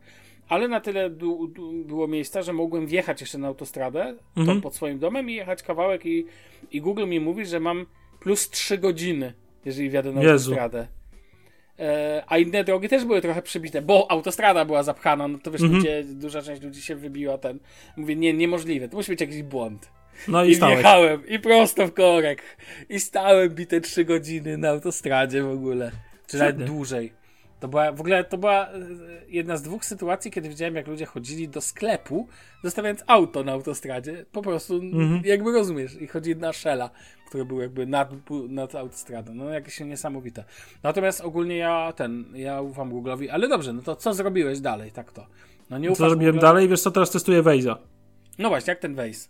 Ale na tyle du, du, było miejsca, że mogłem wjechać jeszcze na autostradę Mhm. pod swoim domem i jechać kawałek i, i Google mi mówi, że mam plus 3 godziny, jeżeli wjadę na Jezu. autostradę. E, a inne drogi też były trochę przybite, bo autostrada była zapchana, no to wiesz, Mhm. ludzie, duża część ludzi się wybiła ten. Mówię, nie, niemożliwe, to musi być jakiś błąd. No i, I stałeś. wjechałem i prosto w korek. I stałem bite 3 godziny na autostradzie w ogóle. Czy nawet dłużej. To była, w ogóle to była e, jedna z dwóch sytuacji, kiedy widziałem, jak ludzie chodzili do sklepu, zostawiając auto na autostradzie. Po prostu, Mhm. jakby rozumiesz, i chodzi na Shella, który był jakby nad, nad autostradą. No jakieś niesamowite. Natomiast ogólnie ja ten, ja ufam Google'owi, ale dobrze, no to co zrobiłeś dalej, tak to? No nie Co ufasz zrobiłem Google'owi? dalej? Wiesz co, teraz testuję Waze'a. No właśnie, jak ten Waze?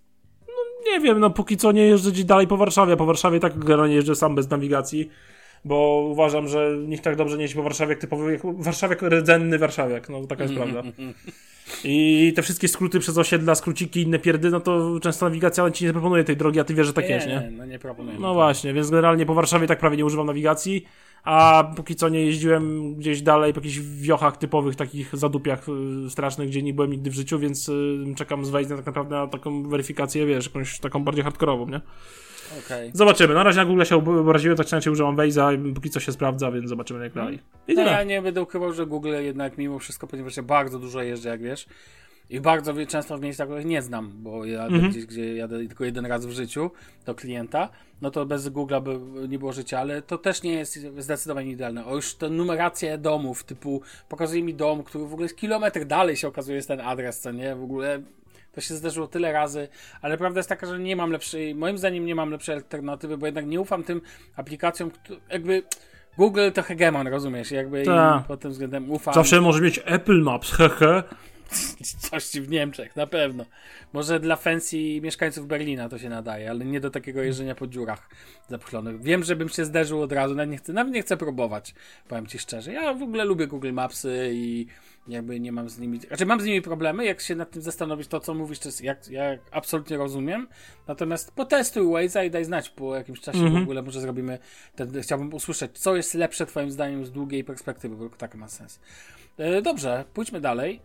Nie wiem, no póki co nie jeżdżę dalej po Warszawie. Po Warszawie tak generalnie jeżdżę sam bez nawigacji, bo uważam, że nikt tak dobrze nie jeździ po Warszawie jak typowy jak warszawiak, rdzenny warszawiak. No taka jest prawda. I te wszystkie skróty przez osiedla, skróciki inne pierdy, no to często nawigacja ci nie proponuje tej drogi, a ty wiesz, że tak jest, nie? No nie proponuję. No właśnie, więc generalnie po Warszawie tak prawie nie używam nawigacji, a póki co nie jeździłem gdzieś dalej po jakichś wiochach typowych, takich zadupiach y, strasznych, gdzie nie byłem nigdy w życiu, więc y, czekam z Waze'em tak naprawdę na taką weryfikację, wiesz, jakąś taką bardziej hardkorową, nie? Okej. Zobaczymy. Na razie na Google się obraziłem, tak inaczej używam Waze'a i póki co się sprawdza, więc zobaczymy jak dalej. No Jedziemy. ja nie będę ukrywał, że Google jednak mimo wszystko, ponieważ ja bardzo dużo jeżdżę, jak wiesz, i bardzo często w miejscach, których nie znam, bo jadę Mhm. gdzieś, gdzie jadę tylko jeden raz w życiu do klienta, no to bez Google'a by nie było życia, ale to też nie jest zdecydowanie idealne. O już tę numerację domów, typu pokazuje mi dom, który w ogóle jest kilometr dalej się okazuje jest ten adres, co nie? W ogóle to się zdarzyło tyle razy, ale prawda jest taka, że nie mam lepszej, moim zdaniem nie mam lepszej alternatywy, bo jednak nie ufam tym aplikacjom, któ- jakby Google to hegemon, rozumiesz? Jakby Tak. pod tym względem ufam. Zawsze może mieć Apple Maps, hehe. Coś w Niemczech, na pewno. Może dla fancy mieszkańców Berlina to się nadaje, ale nie do takiego jeżdżenia po dziurach zapchlonych. Wiem, żebym się zderzył od razu, nawet nie chcę, nawet nie chcę próbować, powiem ci szczerze. Ja w ogóle lubię Google Mapsy i jakby nie mam z nimi, znaczy mam z nimi problemy, jak się nad tym zastanowić, to co mówisz, to jest, jak, jak absolutnie rozumiem, natomiast potestuj Waze'a i daj znać po jakimś czasie w ogóle, może zrobimy, ten, chciałbym usłyszeć, co jest lepsze twoim zdaniem z długiej perspektywy, bo tak ma sens. E, Dobrze, pójdźmy dalej.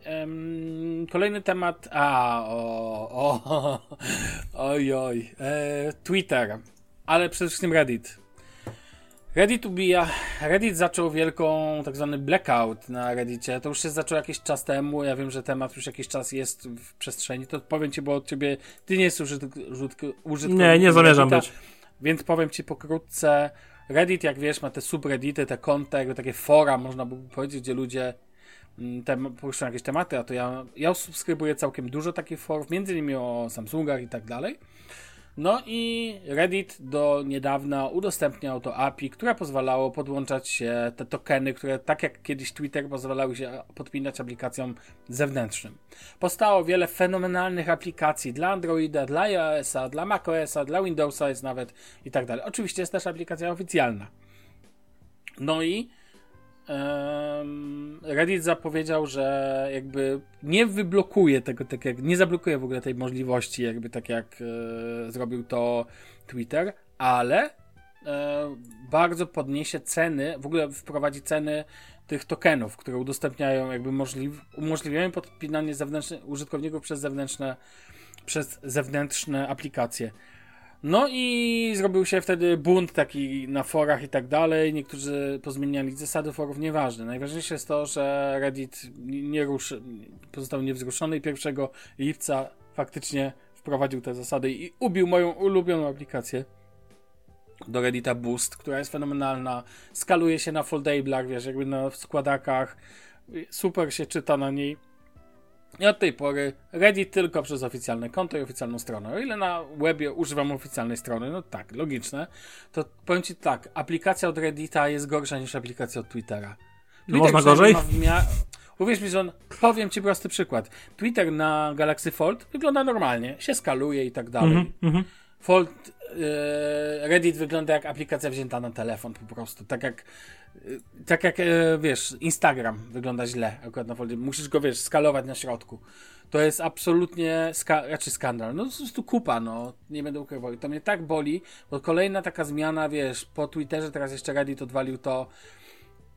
Kolejny temat. A, o, o, oj, oj. E, Twitter, ale przede wszystkim Reddit. Reddit ubija. Reddit zaczął wielką, tak zwany blackout na Reddicie. To już się zaczął jakiś czas temu. Ja wiem, że temat już jakiś czas jest w przestrzeni. To powiem ci, bo od ciebie. Ty nie jesteś użytk, użytk, użytkownikiem Nie, nie zamierzam Reddita, być. Więc powiem ci pokrótce. Reddit, jak wiesz, ma te subreddity, te konta, jakby takie fora, można by powiedzieć, gdzie ludzie mm, tem, poruszają jakieś tematy, a to ja, ja subskrybuję całkiem dużo takich forów, między innymi o Samsungach i tak dalej. No i Reddit do niedawna udostępniał to API, które pozwalało podłączać się te tokeny, które tak jak kiedyś Twitter pozwalały się podpinać aplikacjom zewnętrznym. Powstało wiele fenomenalnych aplikacji dla Androida, dla iOS-a, dla macOS-a, dla Windowsa jest nawet i tak dalej. Oczywiście jest też aplikacja oficjalna. No i Reddit zapowiedział, że jakby nie wyblokuje tego, tak jak, nie zablokuje w ogóle tej możliwości, jakby tak jak e, zrobił to Twitter, ale e, bardzo podniesie ceny, w ogóle wprowadzi ceny tych tokenów, które udostępniają, jakby możliw, umożliwiają podpinanie zewnętrznych użytkowników przez zewnętrzne, przez zewnętrzne aplikacje. No i zrobił się wtedy bunt taki na forach i tak dalej. Niektórzy pozmieniali zasady forów, nieważne. Najważniejsze jest to, że Reddit nie ruszy, pozostał niewzruszony i 1 lipca faktycznie wprowadził te zasady i ubił moją ulubioną aplikację do Reddita Boost, która jest fenomenalna. Skaluje się na foldablach, wiesz, jakby na składakach. Super się czyta na niej. I od tej pory Reddit tylko przez oficjalne konto i oficjalną stronę. O ile na webie używam oficjalnej strony, no tak, logiczne, to powiem Ci tak, aplikacja od Reddita jest gorsza niż aplikacja od Twittera. No można gorzej? Mia... Uwierz mi, że on, powiem Ci prosty przykład. Twitter na Galaxy Fold wygląda normalnie, się skaluje i tak dalej. Mhm, mhm. Fold, e, Reddit wygląda jak aplikacja wzięta na telefon po prostu. Tak jak, e, tak jak e, wiesz, Instagram wygląda źle akurat na Foldzie. Musisz go, wiesz, skalować na środku. To jest absolutnie, ska raczej skandal. No po prostu kupa, no. Nie będę ukrywał. To mnie tak boli, bo kolejna taka zmiana, wiesz, po Twitterze teraz jeszcze Reddit odwalił to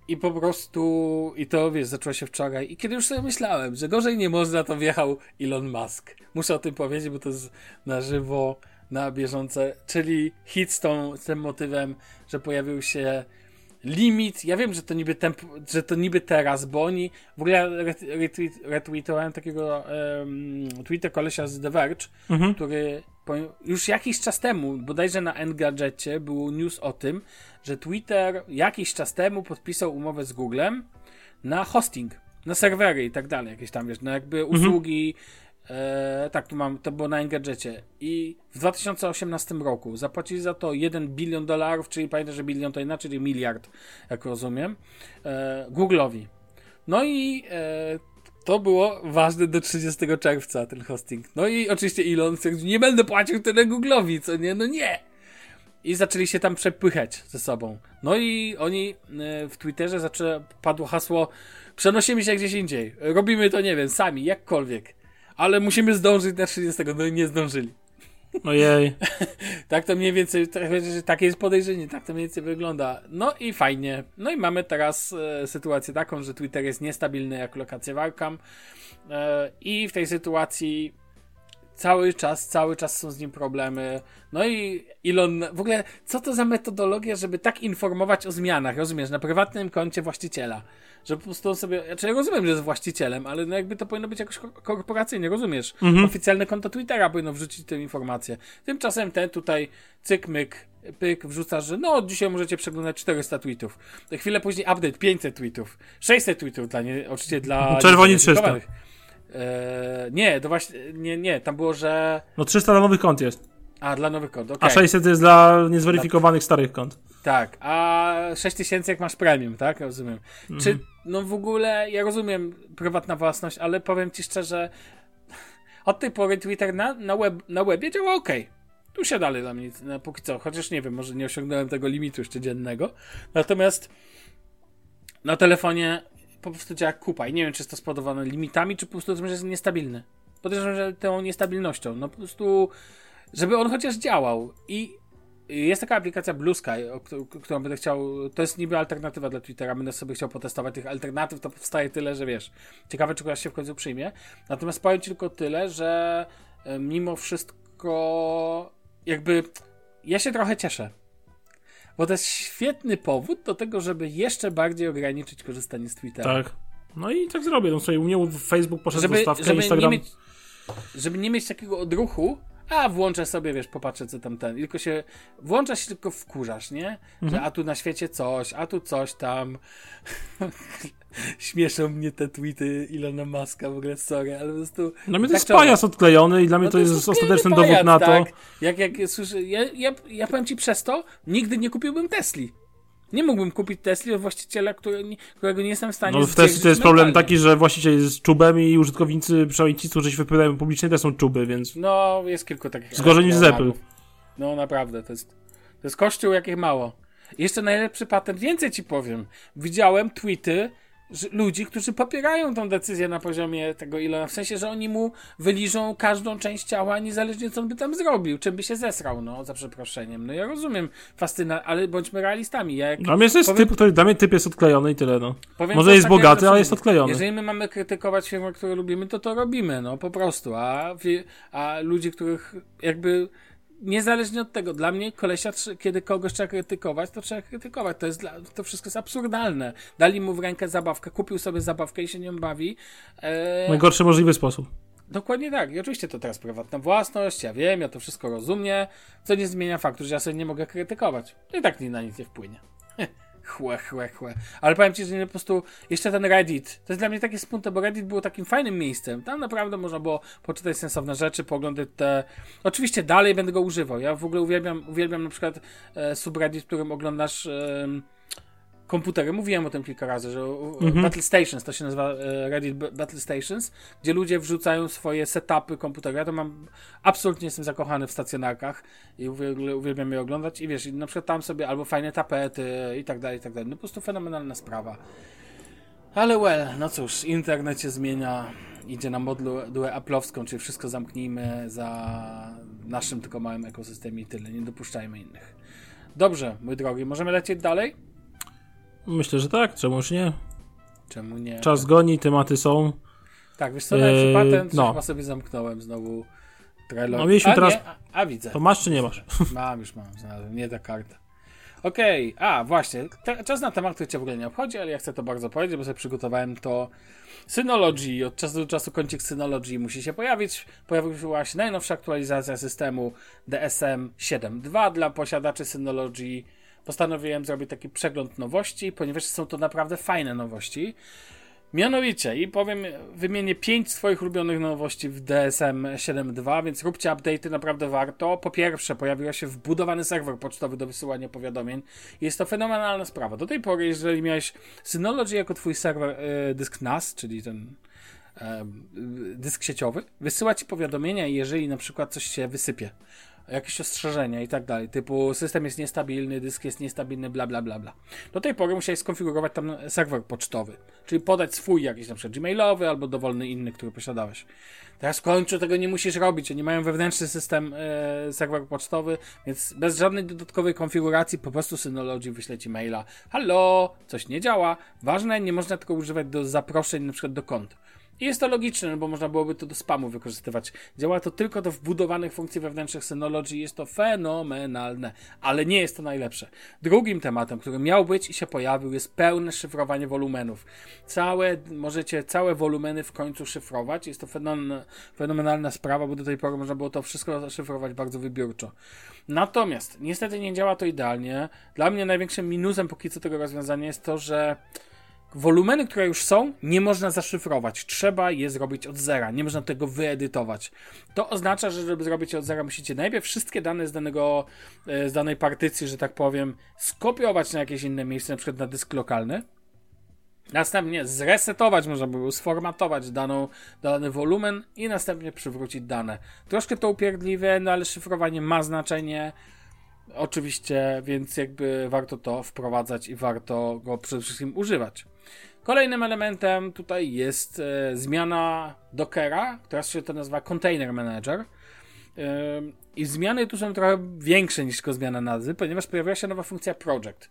i po prostu, i to wiesz, zaczęło się wczoraj. I kiedy już sobie myślałem, że gorzej nie można, to wjechał Elon Musk. Muszę o tym powiedzieć, bo to jest na żywo na bieżące, czyli hit z, tą, z tym motywem, że pojawił się limit. Ja wiem, że to niby, temp, że to niby teraz, bo oni w ogóle retweet, retweetowałem takiego um, tweeta kolesia z The Verge, Mhm. który już jakiś czas temu, bodajże na Engadgecie, był news o tym, że Twitter jakiś czas temu podpisał umowę z Googlem na hosting, na serwery i tak dalej, jakieś tam, wiesz, na jakby usługi. E, tak, mam, to było na Engadgecie. I w 2018 roku zapłacili za to 1 bilion dolarów, czyli pamiętaj, że bilion to inaczej, czyli miliard, jak rozumiem, e, Google'owi. No i e, to było ważne do 30 czerwca, ten hosting. No i oczywiście Elon stwierdził, nie będę płacił tyle Google'owi, co nie? No nie! I zaczęli się tam przepychać ze sobą. No i oni e, w Twitterze zaczęło, padło hasło przenosimy się gdzieś indziej. Robimy to, nie wiem, sami, jakkolwiek. Ale musimy zdążyć na 30. No i nie zdążyli. Ojej. tak to mniej więcej, że takie jest podejrzenie, tak to mniej więcej wygląda. No i fajnie. No i mamy teraz e, sytuację taką, że Twitter jest niestabilny jak lokacja Wacom e, i w tej sytuacji cały czas, cały czas są z nim problemy. No i Elon, w ogóle, co to za metodologia, żeby tak informować o zmianach, rozumiesz, na prywatnym koncie właściciela. Że po prostu on sobie, znaczy ja rozumiem, że jest właścicielem, ale no jakby to powinno być jakoś korporacyjnie, rozumiesz? Mhm. Oficjalne konto Twittera powinno wrzucić tę informację. Tymczasem ten tutaj cyk, myk, pyk, wrzuca, że no dzisiaj możecie przeglądać 400 tweetów. Chwilę później update 500 tweetów, 600 tweetów dla nie, oczywiście dla... Czerwoni 300. Eee, nie, to właśnie, nie, nie, tam było, że... No 300 dla nowych kont jest. A, dla nowych kont, okej. A 600 jest dla niezweryfikowanych starych kont. Tak, a 6000 jak masz premium, tak? Rozumiem. Czy, no w ogóle, ja rozumiem prywatna własność, ale powiem ci szczerze, od tej pory Twitter na, na, web, na webie działa ok. Tu się dalej dla mnie, na póki co, chociaż nie wiem, może nie osiągnąłem tego limitu jeszcze dziennego. Natomiast na telefonie po prostu działa kupa i nie wiem, czy jest to spowodowane limitami, czy po prostu tym, że jest niestabilny. Podejrzewam, że tą niestabilnością. No po prostu, żeby on chociaż działał i jest taka aplikacja Blue Sky, którą będę chciał. To jest niby alternatywa dla Twittera. Będę sobie chciał potestować tych alternatyw. To powstaje tyle, że wiesz. Ciekawe, czy się w końcu przyjmie. Natomiast powiem tylko tyle, że mimo wszystko, jakby ja się trochę cieszę. Bo to jest świetny powód do tego, żeby jeszcze bardziej ograniczyć korzystanie z Twittera. Tak. No i tak zrobię. No sobie u mnie Facebook poszedł żeby, w stawkę, żeby Instagram. Nie mieć, żeby nie mieć takiego odruchu, a włączę sobie, wiesz, popatrzę co tam ten. Tylko się, włączasz się tylko wkurzasz, nie? Mhm. Że a tu na świecie coś, a tu coś tam. Śmieszą mnie te tweety Ilona Maska, w ogóle sorry, ale po prostu... Dla mnie to tak jest pajac odklejony i dla mnie No to jest odklejony ostateczny pajac, dowód na to. Tak. Jak, jak słyszę, ja, ja, ja powiem ci przez to, nigdy nie kupiłbym Tesli. Nie mógłbym kupić Tesli od właściciela, który, którego nie jestem w stanie No w Tesli to jest problem mentalnie. taki, że właściciel jest czubem i użytkownicy, przynajmniej ci, którzy się wypowiadają publicznie, też są czuby, więc... No, jest kilku takich. Jest gorzej niż. Apple. No naprawdę, to jest, to jest kościół jakich mało. Jeszcze najlepszy patent, więcej ci powiem. Widziałem tweety ludzi, którzy popierają tą decyzję na poziomie tego Ilona, w sensie, że oni mu wyliżą każdą część ciała, niezależnie co on by tam zrobił, czym by się zesrał, no, za przeproszeniem. No ja rozumiem fascyna, ale bądźmy realistami. Ja jak Dla mnie jest powiem- typ, który, dla mnie typ jest odklejony i tyle, no. Powiem Może jest takiego, bogaty, ale jest odklejony. Jeżeli my mamy krytykować firmy, które lubimy, to to robimy, no po prostu. A, a ludzi, których jakby niezależnie od tego, dla mnie kolesia, kiedy kogoś trzeba krytykować, to trzeba krytykować. To jest dla, to wszystko jest absurdalne. Dali mu w rękę zabawkę, kupił sobie zabawkę i się nią bawi. E, Najgorszy możliwy sposób. Dokładnie tak. I oczywiście to teraz prywatna własność, ja wiem, ja to wszystko rozumiem, co nie zmienia faktu, że ja sobie nie mogę krytykować. I tak na nic nie wpłynie. chłe, chłe, chłe. Ale powiem ci, że nie po prostu jeszcze ten Reddit, to jest dla mnie takie smutne, bo Reddit było takim fajnym miejscem. Tam naprawdę można było poczytać sensowne rzeczy, pooglądać te... Oczywiście dalej będę go używał. Ja w ogóle uwielbiam, uwielbiam na przykład e, subreddit, w którym oglądasz... E, komputery. Mówiłem o tym kilka razy, że mhm. Battle Stations, to się nazywa e, Reddit Battle Stations, gdzie ludzie wrzucają swoje setupy komputery. Ja to mam, absolutnie jestem zakochany w stacjonarkach i uwielbiam je oglądać i wiesz, na przykład tam sobie albo fajne tapety i tak dalej, i tak dalej. No po prostu fenomenalna sprawa. Ale well, no cóż, internet się zmienia, idzie na modułę aplowską, czyli wszystko zamknijmy za naszym tylko małym ekosystemie i tyle, nie dopuszczajmy innych. Dobrze, mój drogi, możemy lecieć dalej? Myślę, że tak, czemuż nie? Czemu nie? Czas goni, tematy są. Tak, wiesz co, eee, patent, no. chyba sobie zamknąłem znowu trailer. No mieliśmy a, teraz... Nie, a, a, widzę. To masz czy nie masz? Mam, już mam, nie ta karta. Okej, okay. a właśnie, te, czas na temat, który cię w ogóle nie obchodzi, ale ja chcę to bardzo powiedzieć, bo sobie przygotowałem to Synology, od czasu do czasu kącik Synology musi się pojawić. Pojawiła się najnowsza aktualizacja systemu DSM 7.2 dla posiadaczy Synology postanowiłem zrobić taki przegląd nowości, ponieważ są to naprawdę fajne nowości. Mianowicie, i powiem, wymienię 5 swoich ulubionych nowości w DSM 7.2, więc róbcie update'y, naprawdę warto. Po pierwsze, pojawił się wbudowany serwer pocztowy do wysyłania powiadomień. Jest to fenomenalna sprawa. Do tej pory, jeżeli miałeś Synology jako twój serwer y, dysk NAS, czyli ten e, dysk sieciowy, wysyła ci powiadomienia, jeżeli na przykład coś się wysypie jakieś ostrzeżenia i tak dalej, typu system jest niestabilny, dysk jest niestabilny, bla bla bla bla. Do tej pory musiałeś skonfigurować tam serwer pocztowy, czyli podać swój jakiś na przykład gmailowy albo dowolny inny, który posiadałeś. Teraz w końcu tego nie musisz robić, oni mają wewnętrzny system e, serwer pocztowy, więc bez żadnej dodatkowej konfiguracji po prostu Synology wyśle ci maila. Halo, coś nie działa. Ważne, nie można tylko używać do zaproszeń na przykład do kont. I jest to logiczne, no bo można byłoby to do spamu wykorzystywać. Działa to tylko do wbudowanych funkcji wewnętrznych Synology. Jest to fenomenalne, ale nie jest to najlepsze. Drugim tematem, który miał być i się pojawił, jest pełne szyfrowanie wolumenów. Całe, możecie całe wolumeny w końcu szyfrować. Jest to fenomenalna sprawa, bo do tej pory można było to wszystko szyfrować bardzo wybiórczo. Natomiast niestety nie działa to idealnie. Dla mnie największym minusem póki co tego rozwiązania jest to, że wolumeny, które już są, nie można zaszyfrować. Trzeba je zrobić od zera. Nie można tego wyedytować. To oznacza, że żeby zrobić je od zera, musicie najpierw wszystkie dane z, danego, e, z danej partycji, że tak powiem, skopiować na jakieś inne miejsce, na przykład na dysk lokalny. Następnie zresetować, można by było sformatować daną, dany wolumen i następnie przywrócić dane. Troszkę to upierdliwe, no ale szyfrowanie ma znaczenie. Oczywiście, więc jakby warto to wprowadzać i warto go przede wszystkim używać. Kolejnym elementem tutaj jest e, zmiana Dockera, teraz się to nazywa Container Manager. E, I zmiany tu są trochę większe niż tylko zmiana nazwy, ponieważ pojawiła się nowa funkcja Project.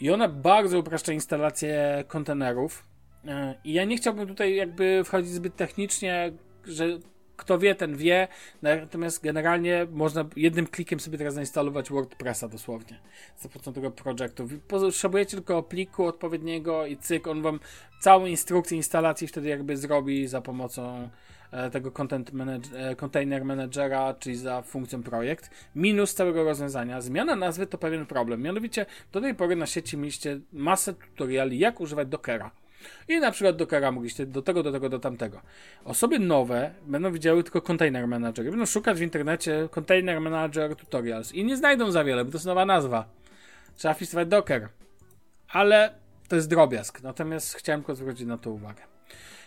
I ona bardzo upraszcza instalację kontenerów. E, I ja nie chciałbym tutaj jakby wchodzić zbyt technicznie, że kto wie, ten wie. Natomiast generalnie można jednym klikiem sobie teraz zainstalować WordPressa dosłownie. Za pomocą tego projektu. Potrzebujecie tylko pliku odpowiedniego i cyk, on wam całą instrukcję instalacji wtedy jakby zrobi za pomocą e, tego content manage, e, container managera, czyli za funkcją projekt. Minus całego rozwiązania. Zmiana nazwy to pewien problem. Mianowicie do tej pory na sieci mieliście masę tutoriali, jak używać Dockera i na przykład Dockera mogliście do tego, do tego, do tamtego. Osoby nowe będą widziały tylko Container Manager. Będą szukać w internecie Container Manager Tutorials i nie znajdą za wiele, bo to jest nowa nazwa. Trzeba wpisywać Docker. Ale to jest drobiazg. Natomiast chciałem tylko zwrócić na to uwagę.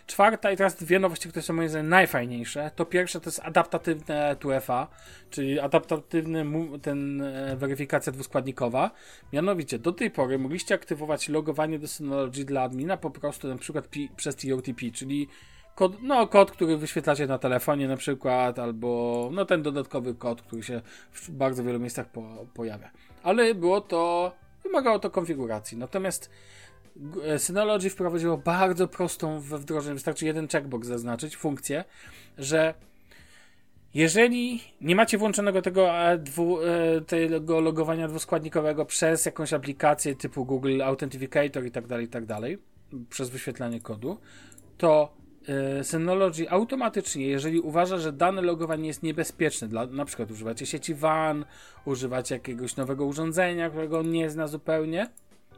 Czwarta i teraz dwie nowości, które są moim zdaniem najfajniejsze. To pierwsze to jest adaptatywne 2FA, czyli adaptatywny ten e, weryfikacja dwuskładnikowa. Mianowicie do tej pory mogliście aktywować logowanie do Synology dla admina po prostu na przykład przez TOTP, czyli kod, no, kod, który wyświetlacie na telefonie na przykład, albo no ten dodatkowy kod, który się w bardzo wielu miejscach po, pojawia. Ale było to, wymagało to konfiguracji. Natomiast Synology wprowadziło bardzo prostą we wdrożeniu, wystarczy jeden checkbox zaznaczyć, funkcję, że jeżeli nie macie włączonego tego, e, dwu, e, tego logowania dwuskładnikowego przez jakąś aplikację typu Google Authenticator i tak dalej, i tak dalej, przez wyświetlanie kodu, to Synology automatycznie, jeżeli uważa, że dane logowanie jest niebezpieczne, dla, na przykład używacie sieci WAN, używacie jakiegoś nowego urządzenia, którego on nie zna zupełnie,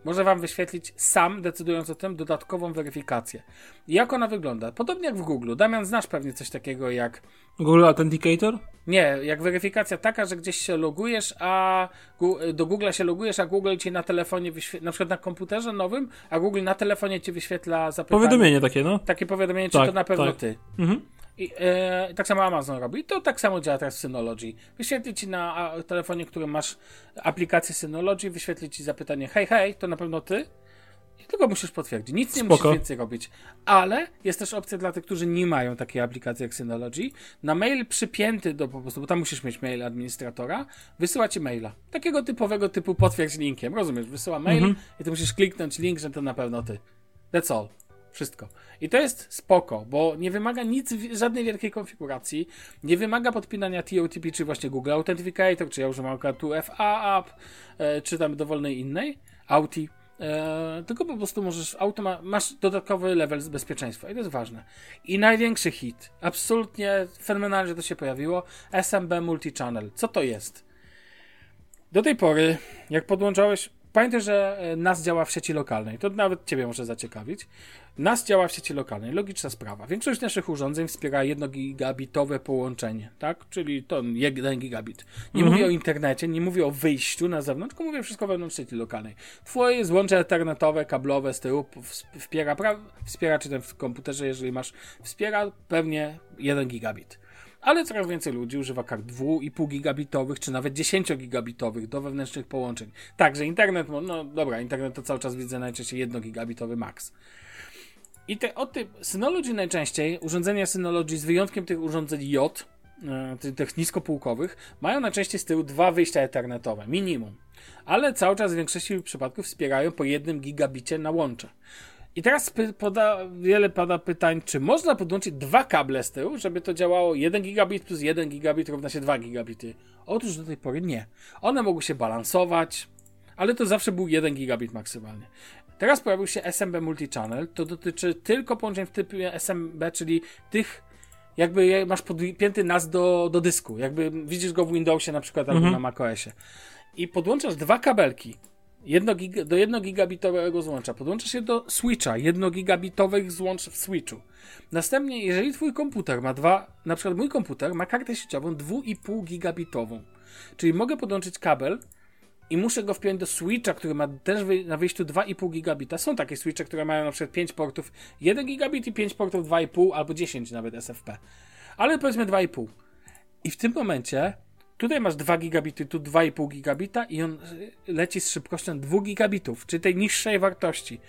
może wam wyświetlić sam, decydując o tym, dodatkową weryfikację. Jak ona wygląda? Podobnie jak w Google. Damian, znasz pewnie coś takiego jak Google Authenticator? nie, jak weryfikacja taka, że gdzieś się logujesz, a do Google się logujesz, a Google ci na telefonie wyświetla, na przykład na komputerze nowym, a Google na telefonie ci wyświetla zapytanie. Powiadomienie takie, no. Takie powiadomienie, czy Tak, to na pewno tak. ty. Mhm. I, e, tak samo Amazon robi. I to tak samo działa teraz w Synology. Wyświetli ci na a, telefonie, który masz aplikację Synology, wyświetli ci zapytanie, hej, hej, to na pewno ty? I tylko musisz potwierdzić. Nic nie Spoko. musisz więcej robić. Ale jest też opcja dla tych, którzy nie mają takiej aplikacji jak Synology. Na mail przypięty do po prostu, bo tam musisz mieć mail administratora, wysyła ci maila. Takiego typowego typu potwierdź linkiem. Rozumiesz? Wysyła mail i ty musisz kliknąć link, że to na pewno ty. That's all. Wszystko. I to jest spoko, bo nie wymaga nic, żadnej wielkiej konfiguracji, nie wymaga podpinania TOTP, czy właśnie Google Authenticator, czy ja używam akurat 2FA app, e, czy tam dowolnej innej, Auti, e, tylko po prostu możesz, masz dodatkowy level bezpieczeństwa i to jest ważne. I największy hit, absolutnie fenomenalnie, że to się pojawiło, SMB Multichannel. Co to jest? Do tej pory, jak podłączałeś. Pamiętaj, że e, NAS działa w sieci lokalnej. To nawet Ciebie może zaciekawić. NAS działa w sieci lokalnej. Logiczna sprawa. Większość naszych urządzeń wspiera 1 gigabitowe połączenie, tak? Czyli to 1 gigabit. Nie mówię o internecie, nie mówię o wyjściu na zewnątrz, tylko mówię wszystko wewnątrz sieci lokalnej. Twoje złącze ethernetowe, kablowe z tyłu wspiera, wspiera czy ten w komputerze, jeżeli masz, wspiera pewnie 1 gigabit. Ale coraz więcej ludzi używa kart 2,5 gigabitowych, czy nawet 10 gigabitowych do wewnętrznych połączeń. Także internet, no dobra, internet to cały czas widzę najczęściej 1 gigabitowy max. I te, o tym Synology najczęściej, urządzenia Synology z wyjątkiem tych urządzeń J, e, tych, tych niskopółkowych, mają najczęściej z tyłu dwa wyjścia ethernetowe, minimum. Ale cały czas w większości przypadków wspierają po jednym gigabicie na łącze. I teraz wiele pada pytań, czy można podłączyć dwa kable z tyłu, żeby to działało 1 gigabit plus 1 gigabit równa się 2 gigabity? Otóż do tej pory nie. One mogły się balansować, ale to zawsze był 1 gigabit maksymalnie. Teraz pojawił się SMB Multichannel, to dotyczy tylko połączeń w typie SMB, czyli tych jakby masz podpięty NAS do, do dysku, jakby widzisz go w Windowsie na przykład albo na macOSie. I podłączasz dwa kabelki jedno giga, do 1 gigabitowego złącza, podłączasz je do switcha, 1 gigabitowych złącz w switchu. Następnie, jeżeli twój komputer ma dwa, na przykład mój komputer ma kartę sieciową 2,5 gigabitową, czyli mogę podłączyć kabel i muszę go wpiąć do switcha, który ma też wy- na wyjściu 2,5 gigabita. Są takie switche, które mają na przykład 5 portów 1 gigabit i 5 portów 2,5 albo 10 nawet SFP. Ale powiedzmy 2,5. I w tym momencie tutaj masz 2 gigabity, tu 2,5 gigabita i on y, leci z szybkością 2 gigabitów, czy tej niższej wartości.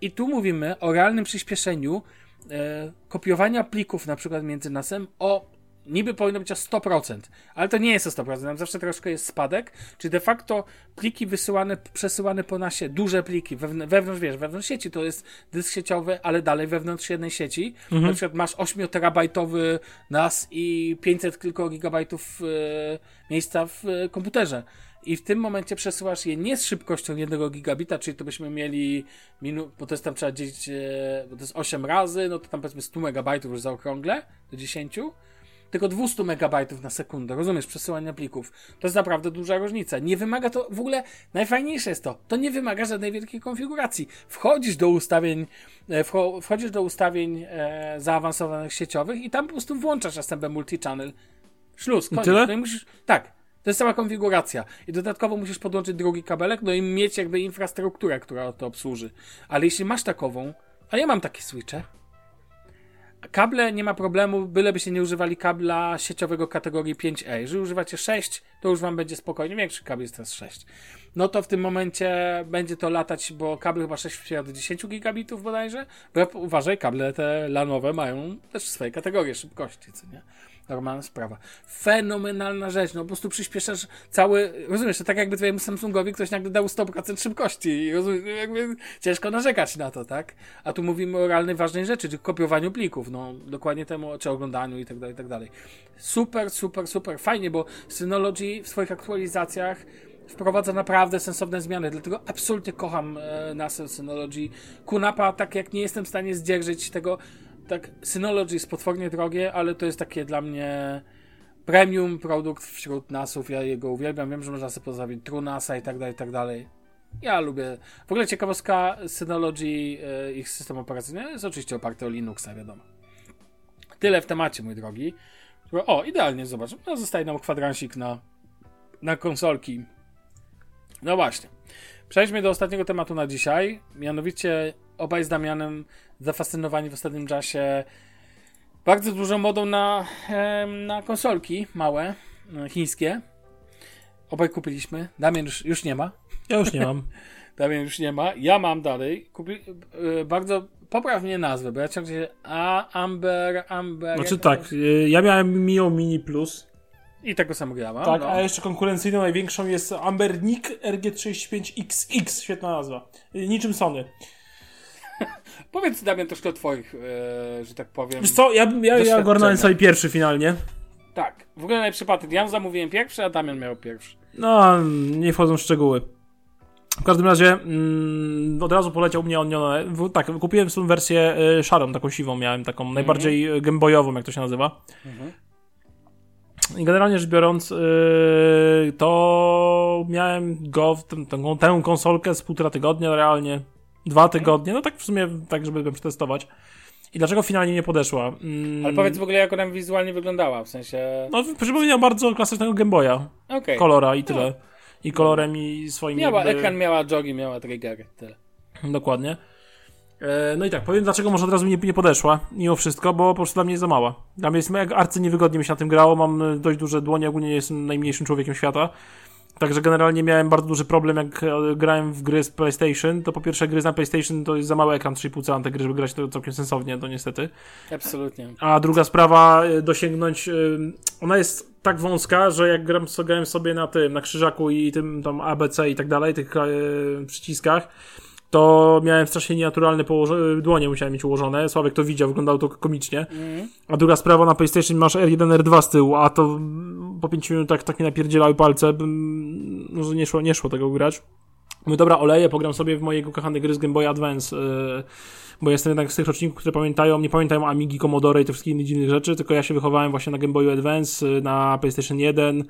I tu mówimy o realnym przyspieszeniu e, kopiowania plików na przykład między nasem o niby powinno być o 100%, ale to nie jest o 100%, tam zawsze troszkę jest spadek, czyli de facto pliki wysyłane, przesyłane po nasie, duże pliki, wewn- wewnątrz, wiesz, wewnątrz sieci to jest dysk sieciowy, ale dalej wewnątrz jednej sieci, na przykład masz 8 terabajtowy NAS i 500 tylko gigabajtów e, miejsca w e, komputerze. I w tym momencie przesyłasz je nie z szybkością 1 gigabita, czyli to byśmy mieli minu, bo to jest tam trzeba dzielić, e, bo to jest 8 razy, no to tam powiedzmy 100 megabajtów już zaokrągle do 10, tylko 200 megabajtów na sekundę, rozumiesz, przesyłania plików. To jest naprawdę duża różnica. Nie wymaga to, w ogóle najfajniejsze jest to, to nie wymaga żadnej wielkiej konfiguracji. Wchodzisz do ustawień, e, wcho- wchodzisz do ustawień e, zaawansowanych sieciowych i tam po prostu włączasz SMB Multichannel. Szluz, koniec. tyle? No i musisz, tak, to jest cała konfiguracja. I dodatkowo musisz podłączyć drugi kabelek, no i mieć jakby infrastrukturę, która to obsłuży. Ale jeśli masz takową, a ja mam takie switche, Kable nie ma problemu, byleby się nie używali kabla sieciowego kategorii 5E. Jeżeli używacie 6, to już wam będzie spokojnie. Większy kabel jest teraz 6. No to w tym momencie będzie to latać, bo kabel chyba 6 wspiera do 10 gigabitów bodajże. Bo uważaj, kable te lanowe mają też swoje kategorie szybkości, co nie? Normalna sprawa. Fenomenalna rzecz, no po prostu przyspieszasz cały, rozumiesz, to tak jakby twojemu Samsungowi ktoś nagle dał 100% szybkości i rozumiesz, jakby ciężko narzekać na to, tak? A tu mówimy o realnej ważnej rzeczy, czyli kopiowaniu plików, no dokładnie temu, czy oglądaniu i tak dalej, i tak dalej. Super, super, super, fajnie, bo Synology w swoich aktualizacjach wprowadza naprawdę sensowne zmiany, dlatego absolutnie kocham e, NASA Synology. Kunapa, tak jak nie jestem w stanie zdzierżyć tego, tak Synology jest potwornie drogie, ale to jest takie dla mnie premium produkt wśród NASów, ja jego uwielbiam, wiem, że można sobie postawić True NASA i tak dalej, i tak dalej. Ja lubię. W ogóle ciekawostka Synology, e, ich system operacyjny jest oczywiście oparty o Linuxa, wiadomo. Tyle w temacie, mój drogi. O, idealnie, zobacz. No, zostaje nam kwadransik na, na konsolki. No właśnie. Przejdźmy do ostatniego tematu na dzisiaj. Mianowicie obaj z Damianem zafascynowani w ostatnim czasie bardzo dużą modą na, na konsolki małe, e, chińskie. Obaj kupiliśmy. Damian już, już nie ma. Ja już nie mam. Damian już nie ma. Ja mam dalej. Kupi, e, bardzo poprawnie nazwę, bo ja ciągle A, Amber, Amber. Znaczy tak, y, ja miałem Mio Mini Plus. I tego samo grałem. Tak, no. a jeszcze konkurencyjną największą jest Ambernik RG35XX. Świetna nazwa. Niczym Sony. Powiedz Damian troszkę o twoich, e, że tak powiem. Wiesz co, ja, ja, ja ogarnąłem sobie pierwszy finalnie. Tak. W ogóle najlepszy patent. Ja zamówiłem pierwszy, a Damian miał pierwszy. No, nie wchodzą w szczegóły. W każdym razie mm, od razu poleciał mnie on. Tak, kupiłem sobie wersję y, szarą, taką siwą miałem, taką najbardziej y, gameboyową, jak to się nazywa. I generalnie rzecz biorąc, y, to miałem go, w tę, tę, tę konsolkę z półtora tygodnia realnie. Dwa tygodnie, no tak w sumie, tak żeby przetestować. I dlaczego finalnie nie podeszła? Mm, Ale powiedz w ogóle, jak ona wizualnie wyglądała, w sensie... No, przypomina bardzo klasycznego Gameboya. Okej. Kolora i tyle. I kolorem i swoim Miała jakby... ekran, miała jogi, miała triggery, tyle. Dokładnie. E, No i tak, powiem dlaczego może od razu mi nie, nie podeszła, mimo wszystko, bo po prostu dla mnie jest za mała. Dla mnie jest jak arcy niewygodnie mi się na tym grało, mam e, dość duże dłonie, ogólnie nie jestem najmniejszym człowiekiem świata. Także generalnie miałem bardzo duży problem, jak e, grałem w gry z PlayStation, to po pierwsze gry na PlayStation to jest za mały ekran 3,5 cala te gry, żeby grać to całkiem sensownie, to niestety. Absolutnie. A druga sprawa, dosięgnąć, ona jest tak wąska, że jak gram, grałem sobie na tym, na krzyżaku i tym tam ABC i tak dalej, tych przyciskach, to miałem strasznie nienaturalne położenie, dłonie musiałem mieć ułożone, Sławek to widział, wyglądało to komicznie. A druga sprawa, na PlayStation masz R1, R2 z tyłu, a to mm, po 5 minutach tak mi napierdzielały palce, no, że nie szło, nie szło tego grać. Mówię, dobra, oleję, pogram sobie w mojej ukochane gry z Game Boy Advance, yy, bo jestem jednak z tych roczników, które pamiętają, nie pamiętają Amigi, Commodore i tych wszystkich innych dziwnych rzeczy, tylko ja się wychowałem właśnie na Game Boyu Advance, yy, na PlayStation 1, yy,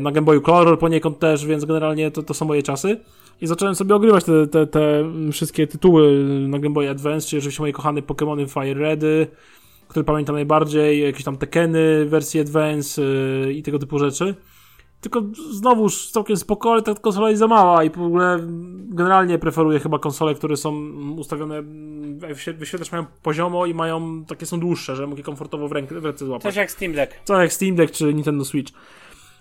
na Game Boyu Color poniekąd też, więc generalnie to, to są moje czasy. I zacząłem sobie ogrywać te, te, te wszystkie tytuły na Game Boy Advance, czyli oczywiście moje kochane Pokémony Fire Redy, które pamiętam najbardziej, jakieś tam Tekeny, wersje Advance yy, i tego typu rzeczy. Tylko znowuż całkiem spoko, ale ta konsola jest za mała i w ogóle generalnie preferuję chyba konsole, które są ustawione, wyświe- wyświetlacz mają poziomo i mają, takie są dłuższe, że mogę komfortowo w, rękę, w ręce złapać. Coś jak Steam Deck. Co jak Steam Deck czy Nintendo Switch.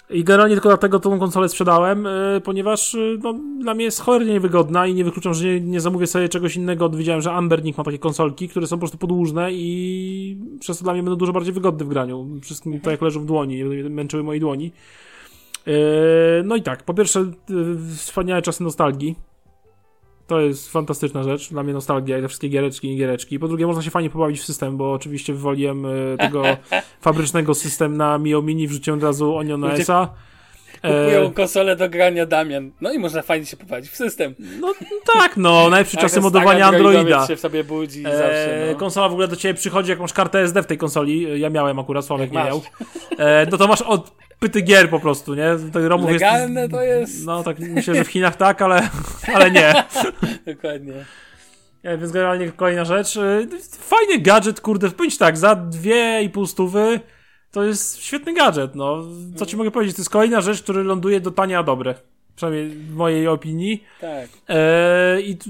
I generalnie tylko dlatego tą konsolę sprzedałem, yy, ponieważ yy, no, dla mnie jest cholernie niewygodna i nie wykluczam, że nie, nie zamówię sobie czegoś innego. Widziałem, że Ambernik ma takie konsolki, które są po prostu podłużne i przez to dla mnie będą dużo bardziej wygodne w graniu. Wszystkim tak jak leżą w dłoni, będą męczyły moje dłoni. Yy, no i tak, po pierwsze wspaniałe czasy nostalgii. To jest fantastyczna rzecz. Dla mnie nostalgia i te wszystkie giereczki i giereczki. Po drugie, można się fajnie pobawić w system, bo oczywiście wywaliłem e, tego fabrycznego system na Mio Mini, wrzuciłem od razu Onion OS-a. Kupują E, konsolę do grania Damian. No i można fajnie się pobawić w system. no tak, no, najlepsze czasy modowania Androida. się w sobie budzi zawsze, E, no. konsola w ogóle do ciebie przychodzi, jak masz kartę SD w tej konsoli. Ja miałem akurat, Sławek nie miał. E, no to masz odpyty gier po prostu, nie? ROMów jest- Legalne to jest. No tak, myślę, że w Chinach tak, ale, ale nie. Dokładnie. E, Więc generalnie kolejna rzecz. e, Fajny gadżet, kurde, powiem tak, za dwie i pół stówy to jest świetny gadżet, no. Co ci mogę powiedzieć? To jest kolejna rzecz, która ląduje do tania dobre. Przynajmniej w mojej opinii. Tak. E, I tu-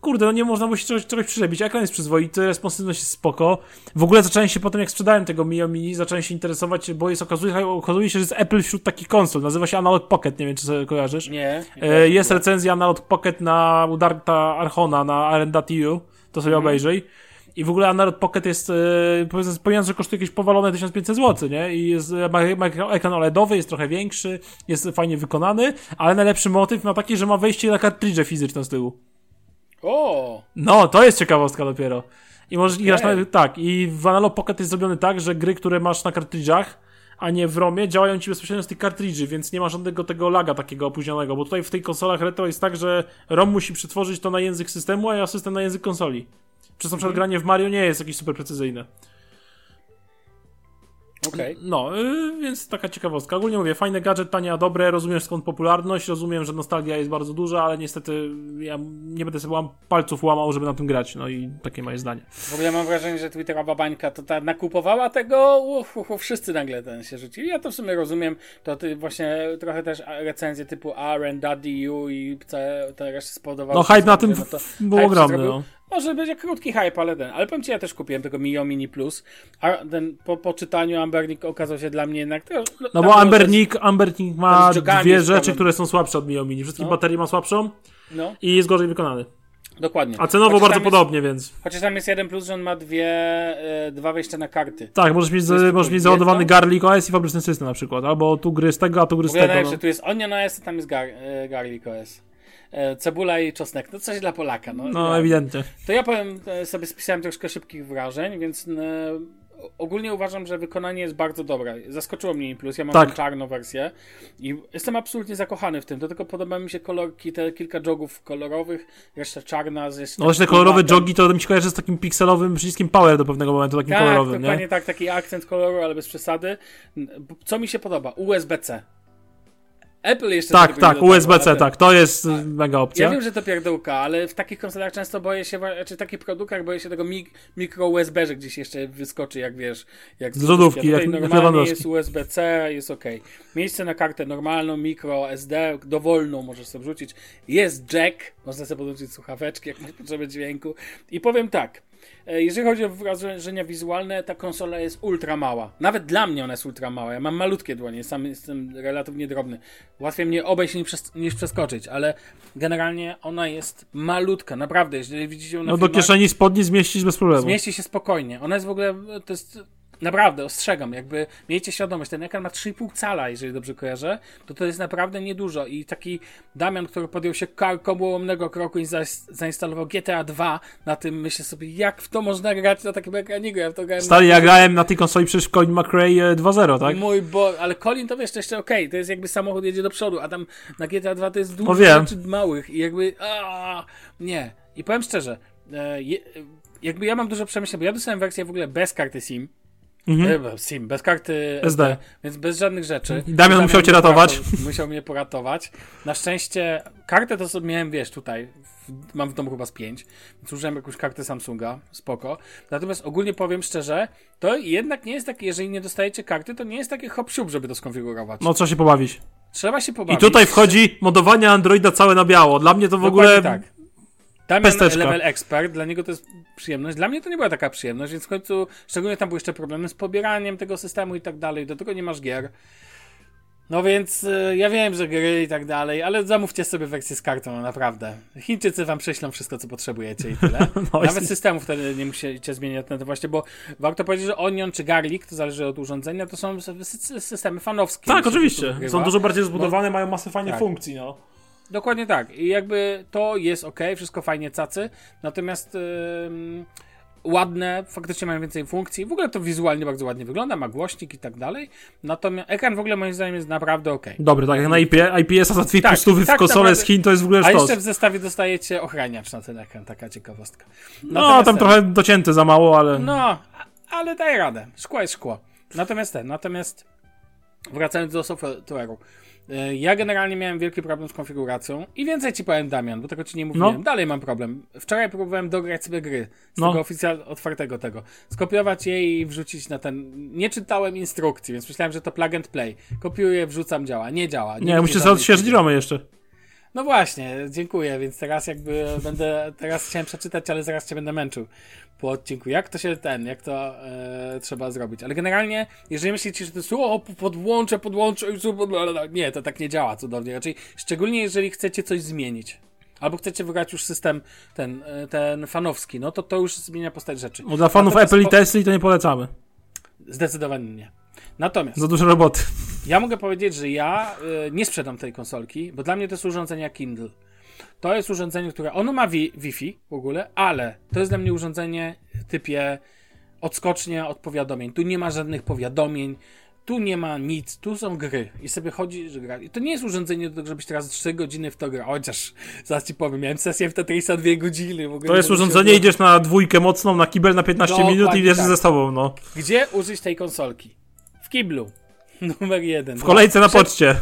kurde, no nie można mu się czegoś, czegoś przebić. Ekran jest przyzwoity, responsywność jest spoko. W ogóle zacząłem się potem, jak sprzedałem tego Mio Mini, zacząłem się interesować, bo jest, okazuje, okazuje się, że jest Apple wśród takich konsol. Nazywa się Analog Pocket, nie wiem, czy sobie kojarzysz. Nie. E, Jest recenzja Analog Pocket na Udarta Archona na RNDTU, to sobie obejrzyj. I w ogóle Analog Pocket jest, e, powiedzmy, pomijając, że kosztuje jakieś powalone 1500 zł, nie? I jest, e, ma, ma ekran OLEDowy, jest trochę większy, jest fajnie wykonany, ale najlepszy motyw ma taki, że ma wejście na kartridże fizyczne z tyłu. O! No, to jest ciekawostka dopiero. I możesz grać Okej. na, tak, i w Analog Pocket jest zrobiony tak, że gry, które masz na kartridżach, a nie w ROMie, działają ci bezpośrednio z tych kartridży, więc nie ma żadnego tego laga takiego opóźnionego, bo tutaj w tej konsolach retro jest tak, że ROM musi przetworzyć to na język systemu, a system na język konsoli. Przez na przykład granie w Mario nie jest jakieś super precyzyjne. Okej. No, y, więc taka ciekawostka. Ogólnie mówię, fajny gadżet, tanie, a dobre, rozumiem skąd popularność, rozumiem, że nostalgia jest bardzo duża, ale niestety ja nie będę sobie łam, palców łamał, żeby na tym grać, no i takie moje zdanie. W ogóle mam wrażenie, że Twitterowa bańka to ta nakupowała tego, uf, uf, uf, wszyscy nagle ten się rzucili. Ja to w sumie rozumiem, to ty właśnie trochę też recenzje typu R&W i te, te reszty spowodowały. No, hype na tym no to był hype się ogromny, no. Może będzie krótki hype, ale ten. Ale powiem ci, ja też kupiłem tego Mio Mini Plus. A ten po, po czytaniu Ambernik okazał się dla mnie jednak. To, No bo Ambernik, Ambernik ma dwie jest rzeczy, które są słabsze od Mio Mini. Wszystkie No. baterie ma słabszą No, i jest gorzej wykonany. dokładnie. A cenowo Chociaż bardzo jest- podobnie, więc... Chociaż tam jest jeden plus, że on ma dwie, e, dwa wejścia na karty. Tak, możesz mieć, jest możesz mieć załadowany? Garlic OS i fabryczny system na przykład. Albo tu gry z tego, a tu gry z tego. No. tu jest Onion OS, a tam jest gar, e, Garlic OS. E, cebula i czosnek. No coś dla Polaka. No, no ewidentnie. To ja powiem, e, sobie spisałem troszkę szybkich wrażeń, więc e, ogólnie uważam, że wykonanie jest bardzo dobre. Zaskoczyło mnie plus, ja mam Tak. tą czarną wersję i jestem absolutnie zakochany w tym. To tylko podoba mi się kolorki, te kilka jogów kolorowych, reszta czarna. Z jeszcze No właśnie te kolorowe jogi to mi się kojarzy z takim pikselowym przyciskiem power do pewnego momentu, takim Tak, kolorowym, dokładnie nie? tak, taki akcent koloru, ale bez przesady. Co mi się podoba? USB-C. Apple jeszcze Tak, tak, USB-C, tak, to jest y, mega Ja opcja. wiem, że to pierdółka, ale w takich konsolach często boję się, czy takich produktach boję się tego mik mikro USB, że gdzieś jeszcze wyskoczy, jak wiesz, jak Z lodówki, jak- normalnie jest USB-C, jest ok. Miejsce na kartę normalną, mikro SD, dowolną możesz sobie wrzucić. Jest jack, można sobie podłączyć słuchaweczki, jak masz potrzebę dźwięku. I powiem tak, jeżeli chodzi o wrażenia wizualne, ta konsola jest ultra mała. Nawet dla mnie ona jest ultra mała. Ja mam malutkie dłonie, sam jestem relatywnie drobny. Łatwiej mnie obejść niż, przes- niż przeskoczyć, ale generalnie ona jest malutka, naprawdę. Jeżeli widzicie ją na No do filmach, kieszeni spodni zmieścić bez problemu. zmieści się spokojnie. Ona jest w ogóle, to jest naprawdę, ostrzegam, jakby miejcie świadomość, ten ekran ma 3,5 cala, jeżeli dobrze kojarzę, to to jest naprawdę niedużo i taki Damian, który podjął się karkołomnego kroku i zainstalował GTA 2 na tym, myślę sobie, jak w to można grać na takim ekraniku, ja w to grałem Stary, ja grałem na tej konsoli przecież Colin McRae e, 2.0, tak? Mój bo, ale Colin to wiesz, to jeszcze okej, to jest jakby samochód jedzie do przodu, a tam na GTA 2 to jest dużo No rzeczy małych i jakby, a nie. I powiem szczerze, e, jakby ja mam dużo przemyśleń, bo ja dostałem wersję w ogóle bez karty SIM, Mhm. E, SIM, bez karty SD. więc bez żadnych rzeczy. Damian musiał cię ratować. Musiał mnie poratować. Na szczęście kartę to sobie miałem, wiesz, tutaj. W, mam w domu chyba z pięć, więc użyłem jakąś kartę Samsunga, spoko. Natomiast ogólnie powiem szczerze, to jednak nie jest takie, jeżeli nie dostajecie karty, to nie jest takie hop żeby to skonfigurować. No trzeba się pobawić. Trzeba się I pobawić. tutaj wchodzi modowanie Androida całe na biało. Dla mnie to w Dokładnie ogóle... tak. Damian pesteczka. level expert, dla niego to jest przyjemność. Dla mnie to nie była taka przyjemność, więc w końcu, szczególnie tam były jeszcze problemy z pobieraniem tego systemu i tak dalej, do tego nie masz gier. No więc y, ja wiem, że gry i tak dalej, ale zamówcie sobie wersję z kartą, no naprawdę. Chińczycy wam prześlą wszystko, co potrzebujecie i tyle. No, Nawet jest- systemu wtedy nie musicie zmieniać na to właśnie, bo warto powiedzieć, że Onion czy Garlic, to zależy od urządzenia, to są sy- systemy fanowskie. Tak, oczywiście. Są dużo bardziej rozbudowane, mają masę fajnych Tak. funkcji, no. Dokładnie tak. I jakby to jest ok, wszystko fajnie cacy, natomiast ym, ładne, faktycznie mają więcej funkcji. W ogóle to wizualnie bardzo ładnie wygląda, ma głośnik i tak dalej. Natomiast ekran w ogóle moim zdaniem jest naprawdę ok. Dobry, tak jak na IP, IPS-a za 2,5 Tak, w konsolę naprawdę. z Chin to jest w ogóle A sztos. jeszcze w zestawie dostajecie ochraniacz na ten ekran, taka ciekawostka. No, Natomiast tam ten- trochę docięte za mało, ale... No, a- ale daje radę. Szkło jest szkło. Natomiast ten, natomiast wracając do software'u. E, Ja generalnie miałem wielki problem z konfiguracją i więcej ci powiem, Damian, bo tego ci nie mówiłem. No. Dalej mam problem. Wczoraj próbowałem dograć sobie gry z No. tego oficjalnie otwartego tego. Skopiować je i wrzucić na ten. Nie czytałem instrukcji, więc myślałem, że to plug and play. Kopiuję, wrzucam, działa. Nie działa. Nie, widzę musisz odświeżyć romy jeszcze. No właśnie, dziękuję, więc teraz jakby będę, teraz chciałem przeczytać, ale zaraz cię będę męczył po odcinku. Jak to się ten, jak to e, trzeba zrobić. Ale generalnie, jeżeli myślicie, że to jest o, podłączę, podłączę nie, to tak nie działa cudownie. Raczej, szczególnie jeżeli chcecie coś zmienić. Albo chcecie wygrać już system ten, e, ten fanowski, no to to już zmienia postać rzeczy. Bo dla fanów Apple i Tesla to nie polecamy. Zdecydowanie nie. Natomiast Za dużo roboty. ja mogę powiedzieć, że ja y, nie sprzedam tej konsolki, bo dla mnie to jest urządzenie Kindle. To jest urządzenie, które. Ono ma wi- Wi-Fi w ogóle, ale to jest dla mnie urządzenie typie odskocznia od powiadomień. Tu nie ma żadnych powiadomień, tu nie ma nic, tu są gry. I sobie chodzi, że gra. I to nie jest urządzenie do tego, żebyś teraz 3 godziny w to grał. Chociaż zaraz ci powiem, miałem sesję w Tetrisa 2 godziny. W ogóle To jest urządzenie, idziesz na dwójkę mocną, na kibel na 15 Dokładnie minut i tak. ze sobą, no. Gdzie użyć tej konsolki? W kiblu. Numer jeden. W kolejce na poczcie.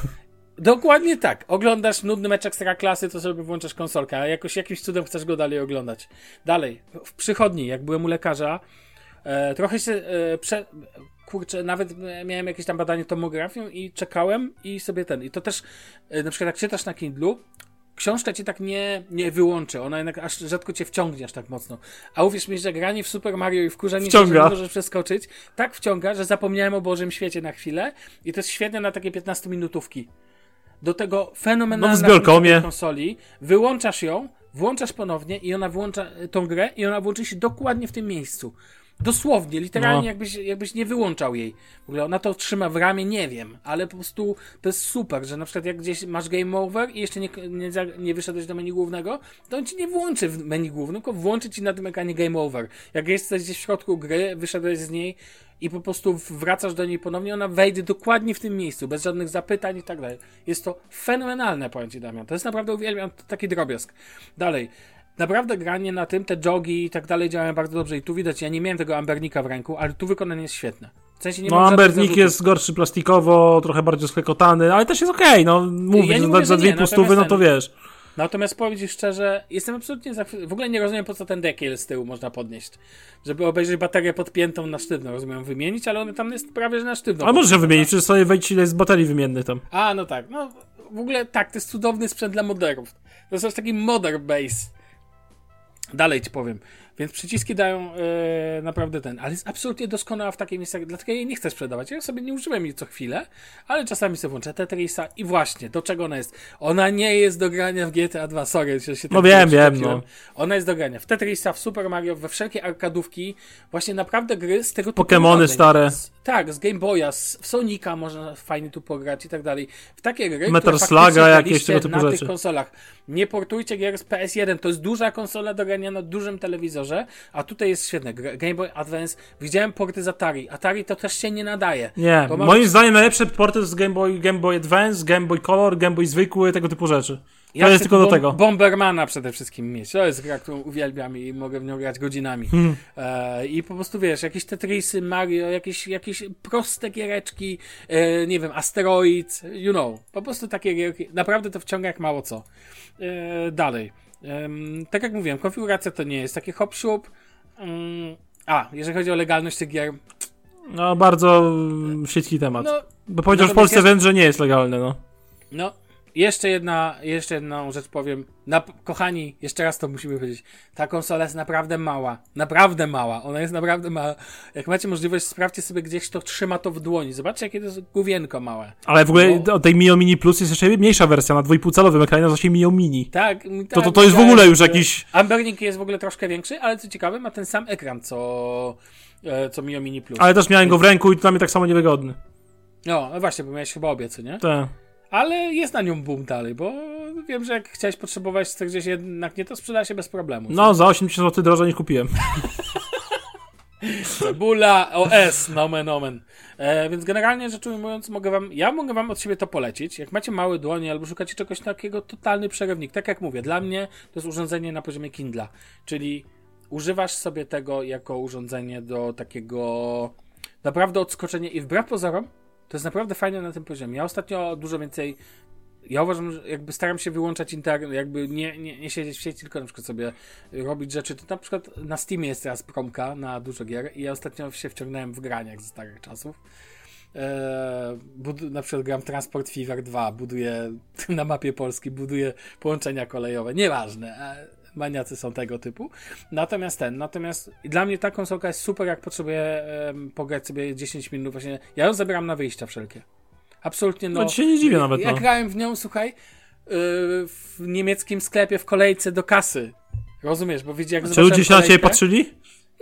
Dokładnie tak. Oglądasz nudny mecz ekstra klasy, to sobie włączasz konsolkę, a jakoś jakimś cudem chcesz go dalej oglądać. Dalej, w przychodni, jak byłem u lekarza, e, trochę się e, prze... Kurczę, nawet miałem jakieś tam badanie tomografią i czekałem i sobie ten. I to też, e, na przykład jak czytasz na Kindlu, książka cię tak nie, nie wyłączy, ona jednak aż rzadko cię wciągnie aż tak mocno. A uwierz mi, że granie w Super Mario i wkurzanie się, Wciąga. że nie możesz przeskoczyć, tak wciąga, że zapomniałem o Bożym Świecie na chwilę i to jest świetne na takie 15 minutówki. Do tego fenomenalna No konsoli, wyłączasz ją, włączasz ponownie i ona włącza tą grę i ona włączy się dokładnie w tym miejscu. Dosłownie, literalnie No. jakbyś, jakbyś nie wyłączał jej. W ogóle ona to trzyma w ramie, nie wiem, ale po prostu to jest super, że na przykład jak gdzieś masz game over i jeszcze nie, nie, nie wyszedłeś do menu głównego, to on ci nie włączy w menu głównym, tylko włączy ci na tym ekranie game over. Jak jesteś gdzieś w środku gry, wyszedłeś z niej i po prostu wracasz do niej ponownie, ona wejdzie dokładnie w tym miejscu, bez żadnych zapytań i tak dalej. Jest to fenomenalne, powiem ci Damian. To jest naprawdę, uwielbiam to taki drobiazg. Dalej. Naprawdę granie na tym, te jogi i tak dalej działają bardzo dobrze i tu widać, ja nie miałem tego ambernika w ręku, ale tu wykonanie jest świetne. W sensie nie No, Ambernik jest gorszy plastikowo, trochę bardziej sklekotany, ale też jest okej, no mówię, Ja mówię, za, dwie nie, pustówy, no to wiesz. Natomiast powiem ci szczerze, jestem absolutnie zachwycony. W ogóle nie rozumiem, po co ten dekiel z tyłu można podnieść. Żeby obejrzeć baterię podpiętą na sztywno, rozumiem, wymienić, ale on tam jest prawie że na sztywno. Ale możesz wymienić, przecież sobie wejdź ile jest baterii wymiennych tam. A, no tak. No, w ogóle tak, to jest cudowny sprzęt dla moderów. To jest aż taki modern base. Dalej ci powiem. Więc przyciski dają e, naprawdę ten, ale jest absolutnie doskonała w takiej miejscach, dlatego jej nie chcę sprzedawać. Ja sobie nie używam jej co chwilę, ale czasami sobie włączę Tetrisa i właśnie, do czego ona jest? Ona nie jest do grania w GTA 2, sorry, że się No tak wiem, wiem, no. Ona jest do grania w Tetrisa, w Super Mario, we wszelkie arkadówki, właśnie naprawdę gry z tego typu Pokemony stare. Tak, z Game Boya, z w Sonika można fajnie tu pograć i tak dalej. W takie gry, Metal faktycznie jakieś tego typu na rzeczy. tych konsolach. Nie portujcie gier z PS1, to jest duża konsola do grania na dużym telewizorze, a tutaj jest świetne. Game Boy Advance, widziałem porty z Atari. Atari to też się nie nadaje. Nie, moim zdaniem najlepsze porty jest Game Boy, Game Boy Advance, Game Boy Color, Game Boy zwykły, tego typu rzeczy. To Ja jest chcę tylko do tego. Bombermana przede wszystkim mieć. To jest gra, którą uwielbiam i mogę w nią grać godzinami. Hmm. E, I po prostu wiesz, jakieś Tetrisy, Mario, jakieś, jakieś proste giereczki, e, nie wiem, Asteroid, you know. Po prostu takie gierki. Naprawdę to wciąga jak mało co. E, dalej. Tak jak mówiłem, konfiguracja to nie jest takie hop siup. Mm, a, jeżeli chodzi o legalność tych gier, No, bardzo mm, śliski temat. no Bo powiedział w natomiast Polsce jest- wręcz, że nie jest legalne, no. No, jeszcze jedna, jeszcze jedną rzecz powiem. Na, kochani, jeszcze raz to musimy powiedzieć. Ta konsola jest naprawdę mała. Naprawdę mała. Ona jest naprawdę mała. Jak macie możliwość, sprawdźcie sobie gdzieś, to trzyma to w dłoni. Zobaczcie, jakie to jest główienko małe. Ale w ogóle Bo- o tej Mio Mini Plus jest jeszcze mniejsza wersja, na 2,5-calowym ekranie nazywa się Mio Mini. Tak, tak To, to, to jest w ogóle już że jakiś... Ambernik jest w ogóle troszkę większy, ale co ciekawe, ma ten sam ekran, co, e, co Mio Mini Plus. Ale też miałem go w ręku i dla mnie tak samo niewygodny. No, no właśnie, bo miałeś chyba obie, co nie? Te. Ale jest na nią boom dalej, bo wiem, że jak chciałeś potrzebować tego gdzieś jednak nie, to sprzeda się bez problemu. No, za 80 zł drożej niż kupiłem. Cebula OS, nomen omen. E, więc generalnie rzecz ujmując, mogę wam, ja mogę wam od siebie to polecić. Jak macie małe dłonie albo szukacie czegoś takiego, totalny przerywnik. Tak jak mówię, dla mnie to jest urządzenie na poziomie Kindla, czyli używasz sobie tego jako urządzenie do takiego naprawdę odskoczenia i wbrew pozorom, to jest naprawdę fajne na tym poziomie. Ja ostatnio dużo więcej ja uważam, że jakby staram się wyłączać internet, jakby nie, nie, nie siedzieć w sieci, tylko na przykład sobie robić rzeczy. To na przykład na Steamie jest teraz promka na dużo gier i ja ostatnio się wciągnąłem w graniach ze starych czasów. Eee, na przykład gram Transport Fever 2, buduję na mapie Polski, buduję połączenia kolejowe, nieważne. Maniacy są tego typu. Natomiast ten, natomiast dla mnie ta konsolka jest super, jak potrzebuję em, pograć sobie 10 minut. Właśnie ja ją zabieram na wyjścia wszelkie. Absolutnie no. No, się nie dziwię nawet, Ja no. grałem w nią, słuchaj, yy, w niemieckim sklepie w kolejce do kasy. Rozumiesz, bo widzi jak Czy ludzie się na ciebie patrzyli?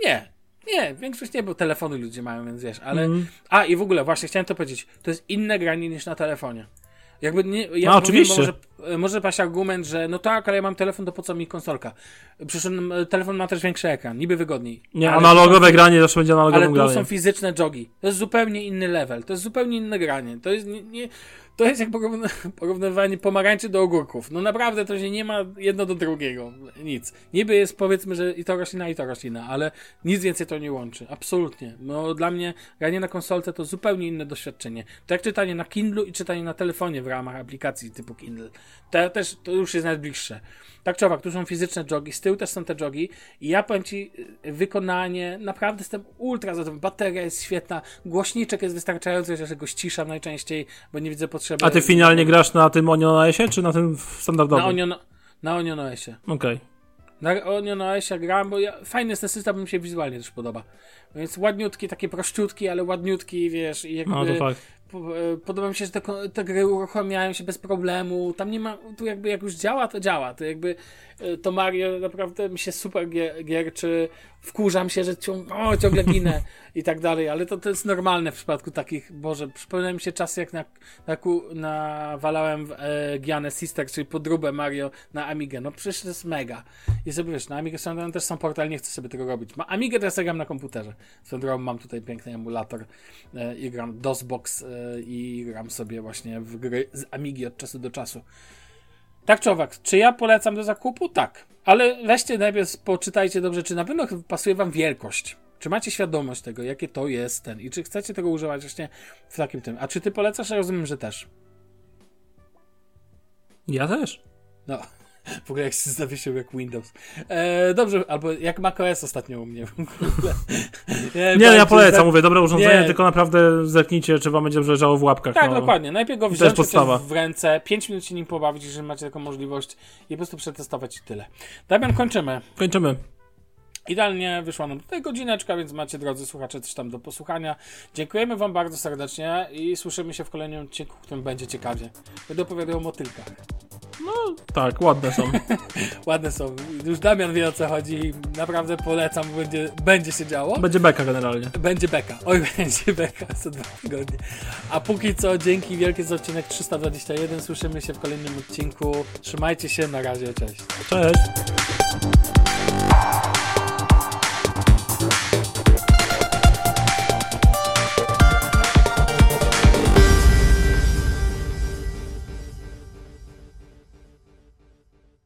Nie, nie, większość nie, bo telefony ludzie mają, więc wiesz, ale... Mm. A, i w ogóle, właśnie chciałem to powiedzieć, to jest inne granie niż na telefonie. Jakby nie, ja No, oczywiście. Może, może paść argument, że no tak, ale ja mam telefon, to po co mi konsolka? Przecież e, telefon ma też większy ekran, niby wygodniej. Nie, Ale analogowe granie zawsze będzie ale analogowym tu graniem. są fizyczne jogi. To jest zupełnie inny level. To jest zupełnie inne granie. To jest nie, nie, to jest jak porówny- porównywanie pomarańczy do ogórków. No naprawdę to się nie ma jedno do drugiego. Nic. Niby jest powiedzmy, że i to roślina, i to roślina, ale nic więcej to nie łączy. Absolutnie. No dla mnie granie na konsolce to zupełnie inne doświadczenie. To jak czytanie na Kindlu i czytanie na telefonie w ramach aplikacji typu Kindle. To też, to już jest nawet bliższe. Tak czy owak, tu są fizyczne jogi, z tyłu też są te jogi i ja powiem Ci, y, wykonanie, naprawdę jestem ultra zadowolony. Bateria jest świetna, głośniczek jest wystarczający, że go ściszam najczęściej, bo nie widzę potrzeby. A ty finalnie grasz na tym Onion OS-ie, czy na tym standardowym? Na Onion, na Onion OS-ie. Okej. Na Onion OS-ie gram, bo ja, fajny jest ten system, bo mi się wizualnie też podoba. Więc ładniutki, takie prościutki, ale ładniutki, wiesz, i jakby... No to. E, Podoba mi się, że te, te gry uruchamiają się bez problemu. Tam nie ma, tu jakby jak już działa, to działa. To jakby e, to Mario naprawdę mi się super gier, gierczy. Wkurzam się, że ciąg, o, ciągle ginę i tak dalej, ale to, to jest normalne w przypadku takich, Boże, przypomina mi się czasy jak na, na, nawalałem w e, Sister, czyli podróbę Mario na Amigę. No przecież to jest mega. I sobie wiesz, na Amigę są też są portal, nie chcę sobie tego robić. Ma Amigę teraz gram na komputerze. Swoją drogą mam tutaj piękny emulator e, i gram DOSBox e, i gram sobie właśnie w gry z Amigi od czasu do czasu. Tak czy owak, czy ja polecam do zakupu? Tak. Ale weźcie najpierw, poczytajcie dobrze, czy na pewno pasuje wam wielkość. Czy macie świadomość tego, jakie to jest ten i czy chcecie tego używać właśnie w takim tym. A czy ty polecasz? Ja rozumiem, że też. Ja też. No, w ogóle jak się zawiesił jak Windows. E, dobrze, albo jak macOS ostatnio u mnie. w ogóle. Nie, powiem ja polecam, że- mówię, dobre urządzenie, Nie. tylko naprawdę zerknijcie, czy wam będzie dobrze leżało w łapkach. Tak, no. dokładnie. Najpierw go wziąć w ręce, 5 minut się nim pobawić, jeżeli macie taką możliwość i po prostu przetestować i tyle. Damian, kończymy. Kończymy. Idealnie wyszła nam tutaj godzineczka, więc macie, drodzy słuchacze, coś tam do posłuchania. Dziękujemy Wam bardzo serdecznie i słyszymy się w kolejnym odcinku, w którym będzie ciekawie. Będę opowiadał o motylkach. Tak, ładne są. Ładne są. Już Damian wie o co chodzi i naprawdę polecam, będzie, będzie się działo. Będzie beka generalnie. Będzie beka. Oj, będzie beka za dwa tygodnie. A póki co, dzięki wielkie za odcinek 321. Słyszymy się w kolejnym odcinku. Trzymajcie się, na razie, cześć. Cześć.